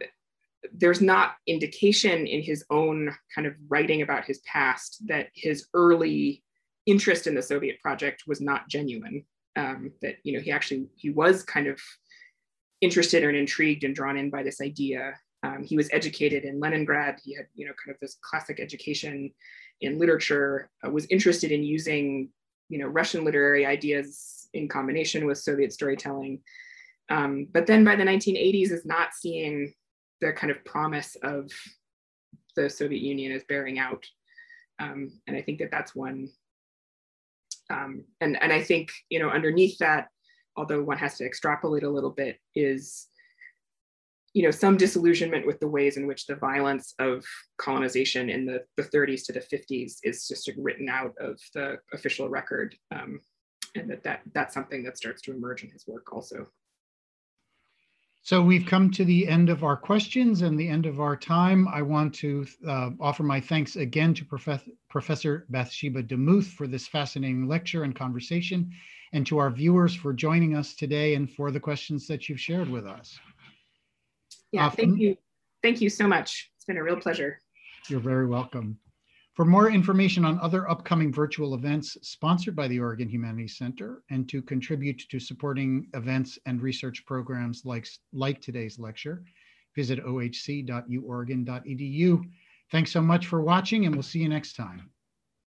S2: there's not indication in his own kind of writing about his past that his early interest in the Soviet project was not genuine. Um, that you know he actually he was kind of interested and intrigued and drawn in by this idea. Um, he was educated in Leningrad. He had, you know, kind of this classic education in literature. Uh, was interested in using, you know, Russian literary ideas in combination with Soviet storytelling. Um, but then by the 1980s is not seeing the kind of promise of the Soviet Union as bearing out. Um, and I think that that's one. Um, and, and I think, you know, underneath that, although one has to extrapolate a little bit, is you know some disillusionment with the ways in which the violence of colonization in the, the 30s to the 50s is just written out of the official record um, and that, that that's something that starts to emerge in his work also
S1: so we've come to the end of our questions and the end of our time. I want to uh, offer my thanks again to Prof Professor Bathsheba DeMuth for this fascinating lecture and conversation, and to our viewers for joining us today and for the questions that you've shared with us.
S2: Yeah, thank you. Thank you so much. It's been a real pleasure.
S1: You're very welcome. For more information on other upcoming virtual events sponsored by the Oregon Humanities Center and to contribute to supporting events and research programs like, like today's lecture, visit ohc.uoregon.edu. Thanks so much for watching and we'll see you next time.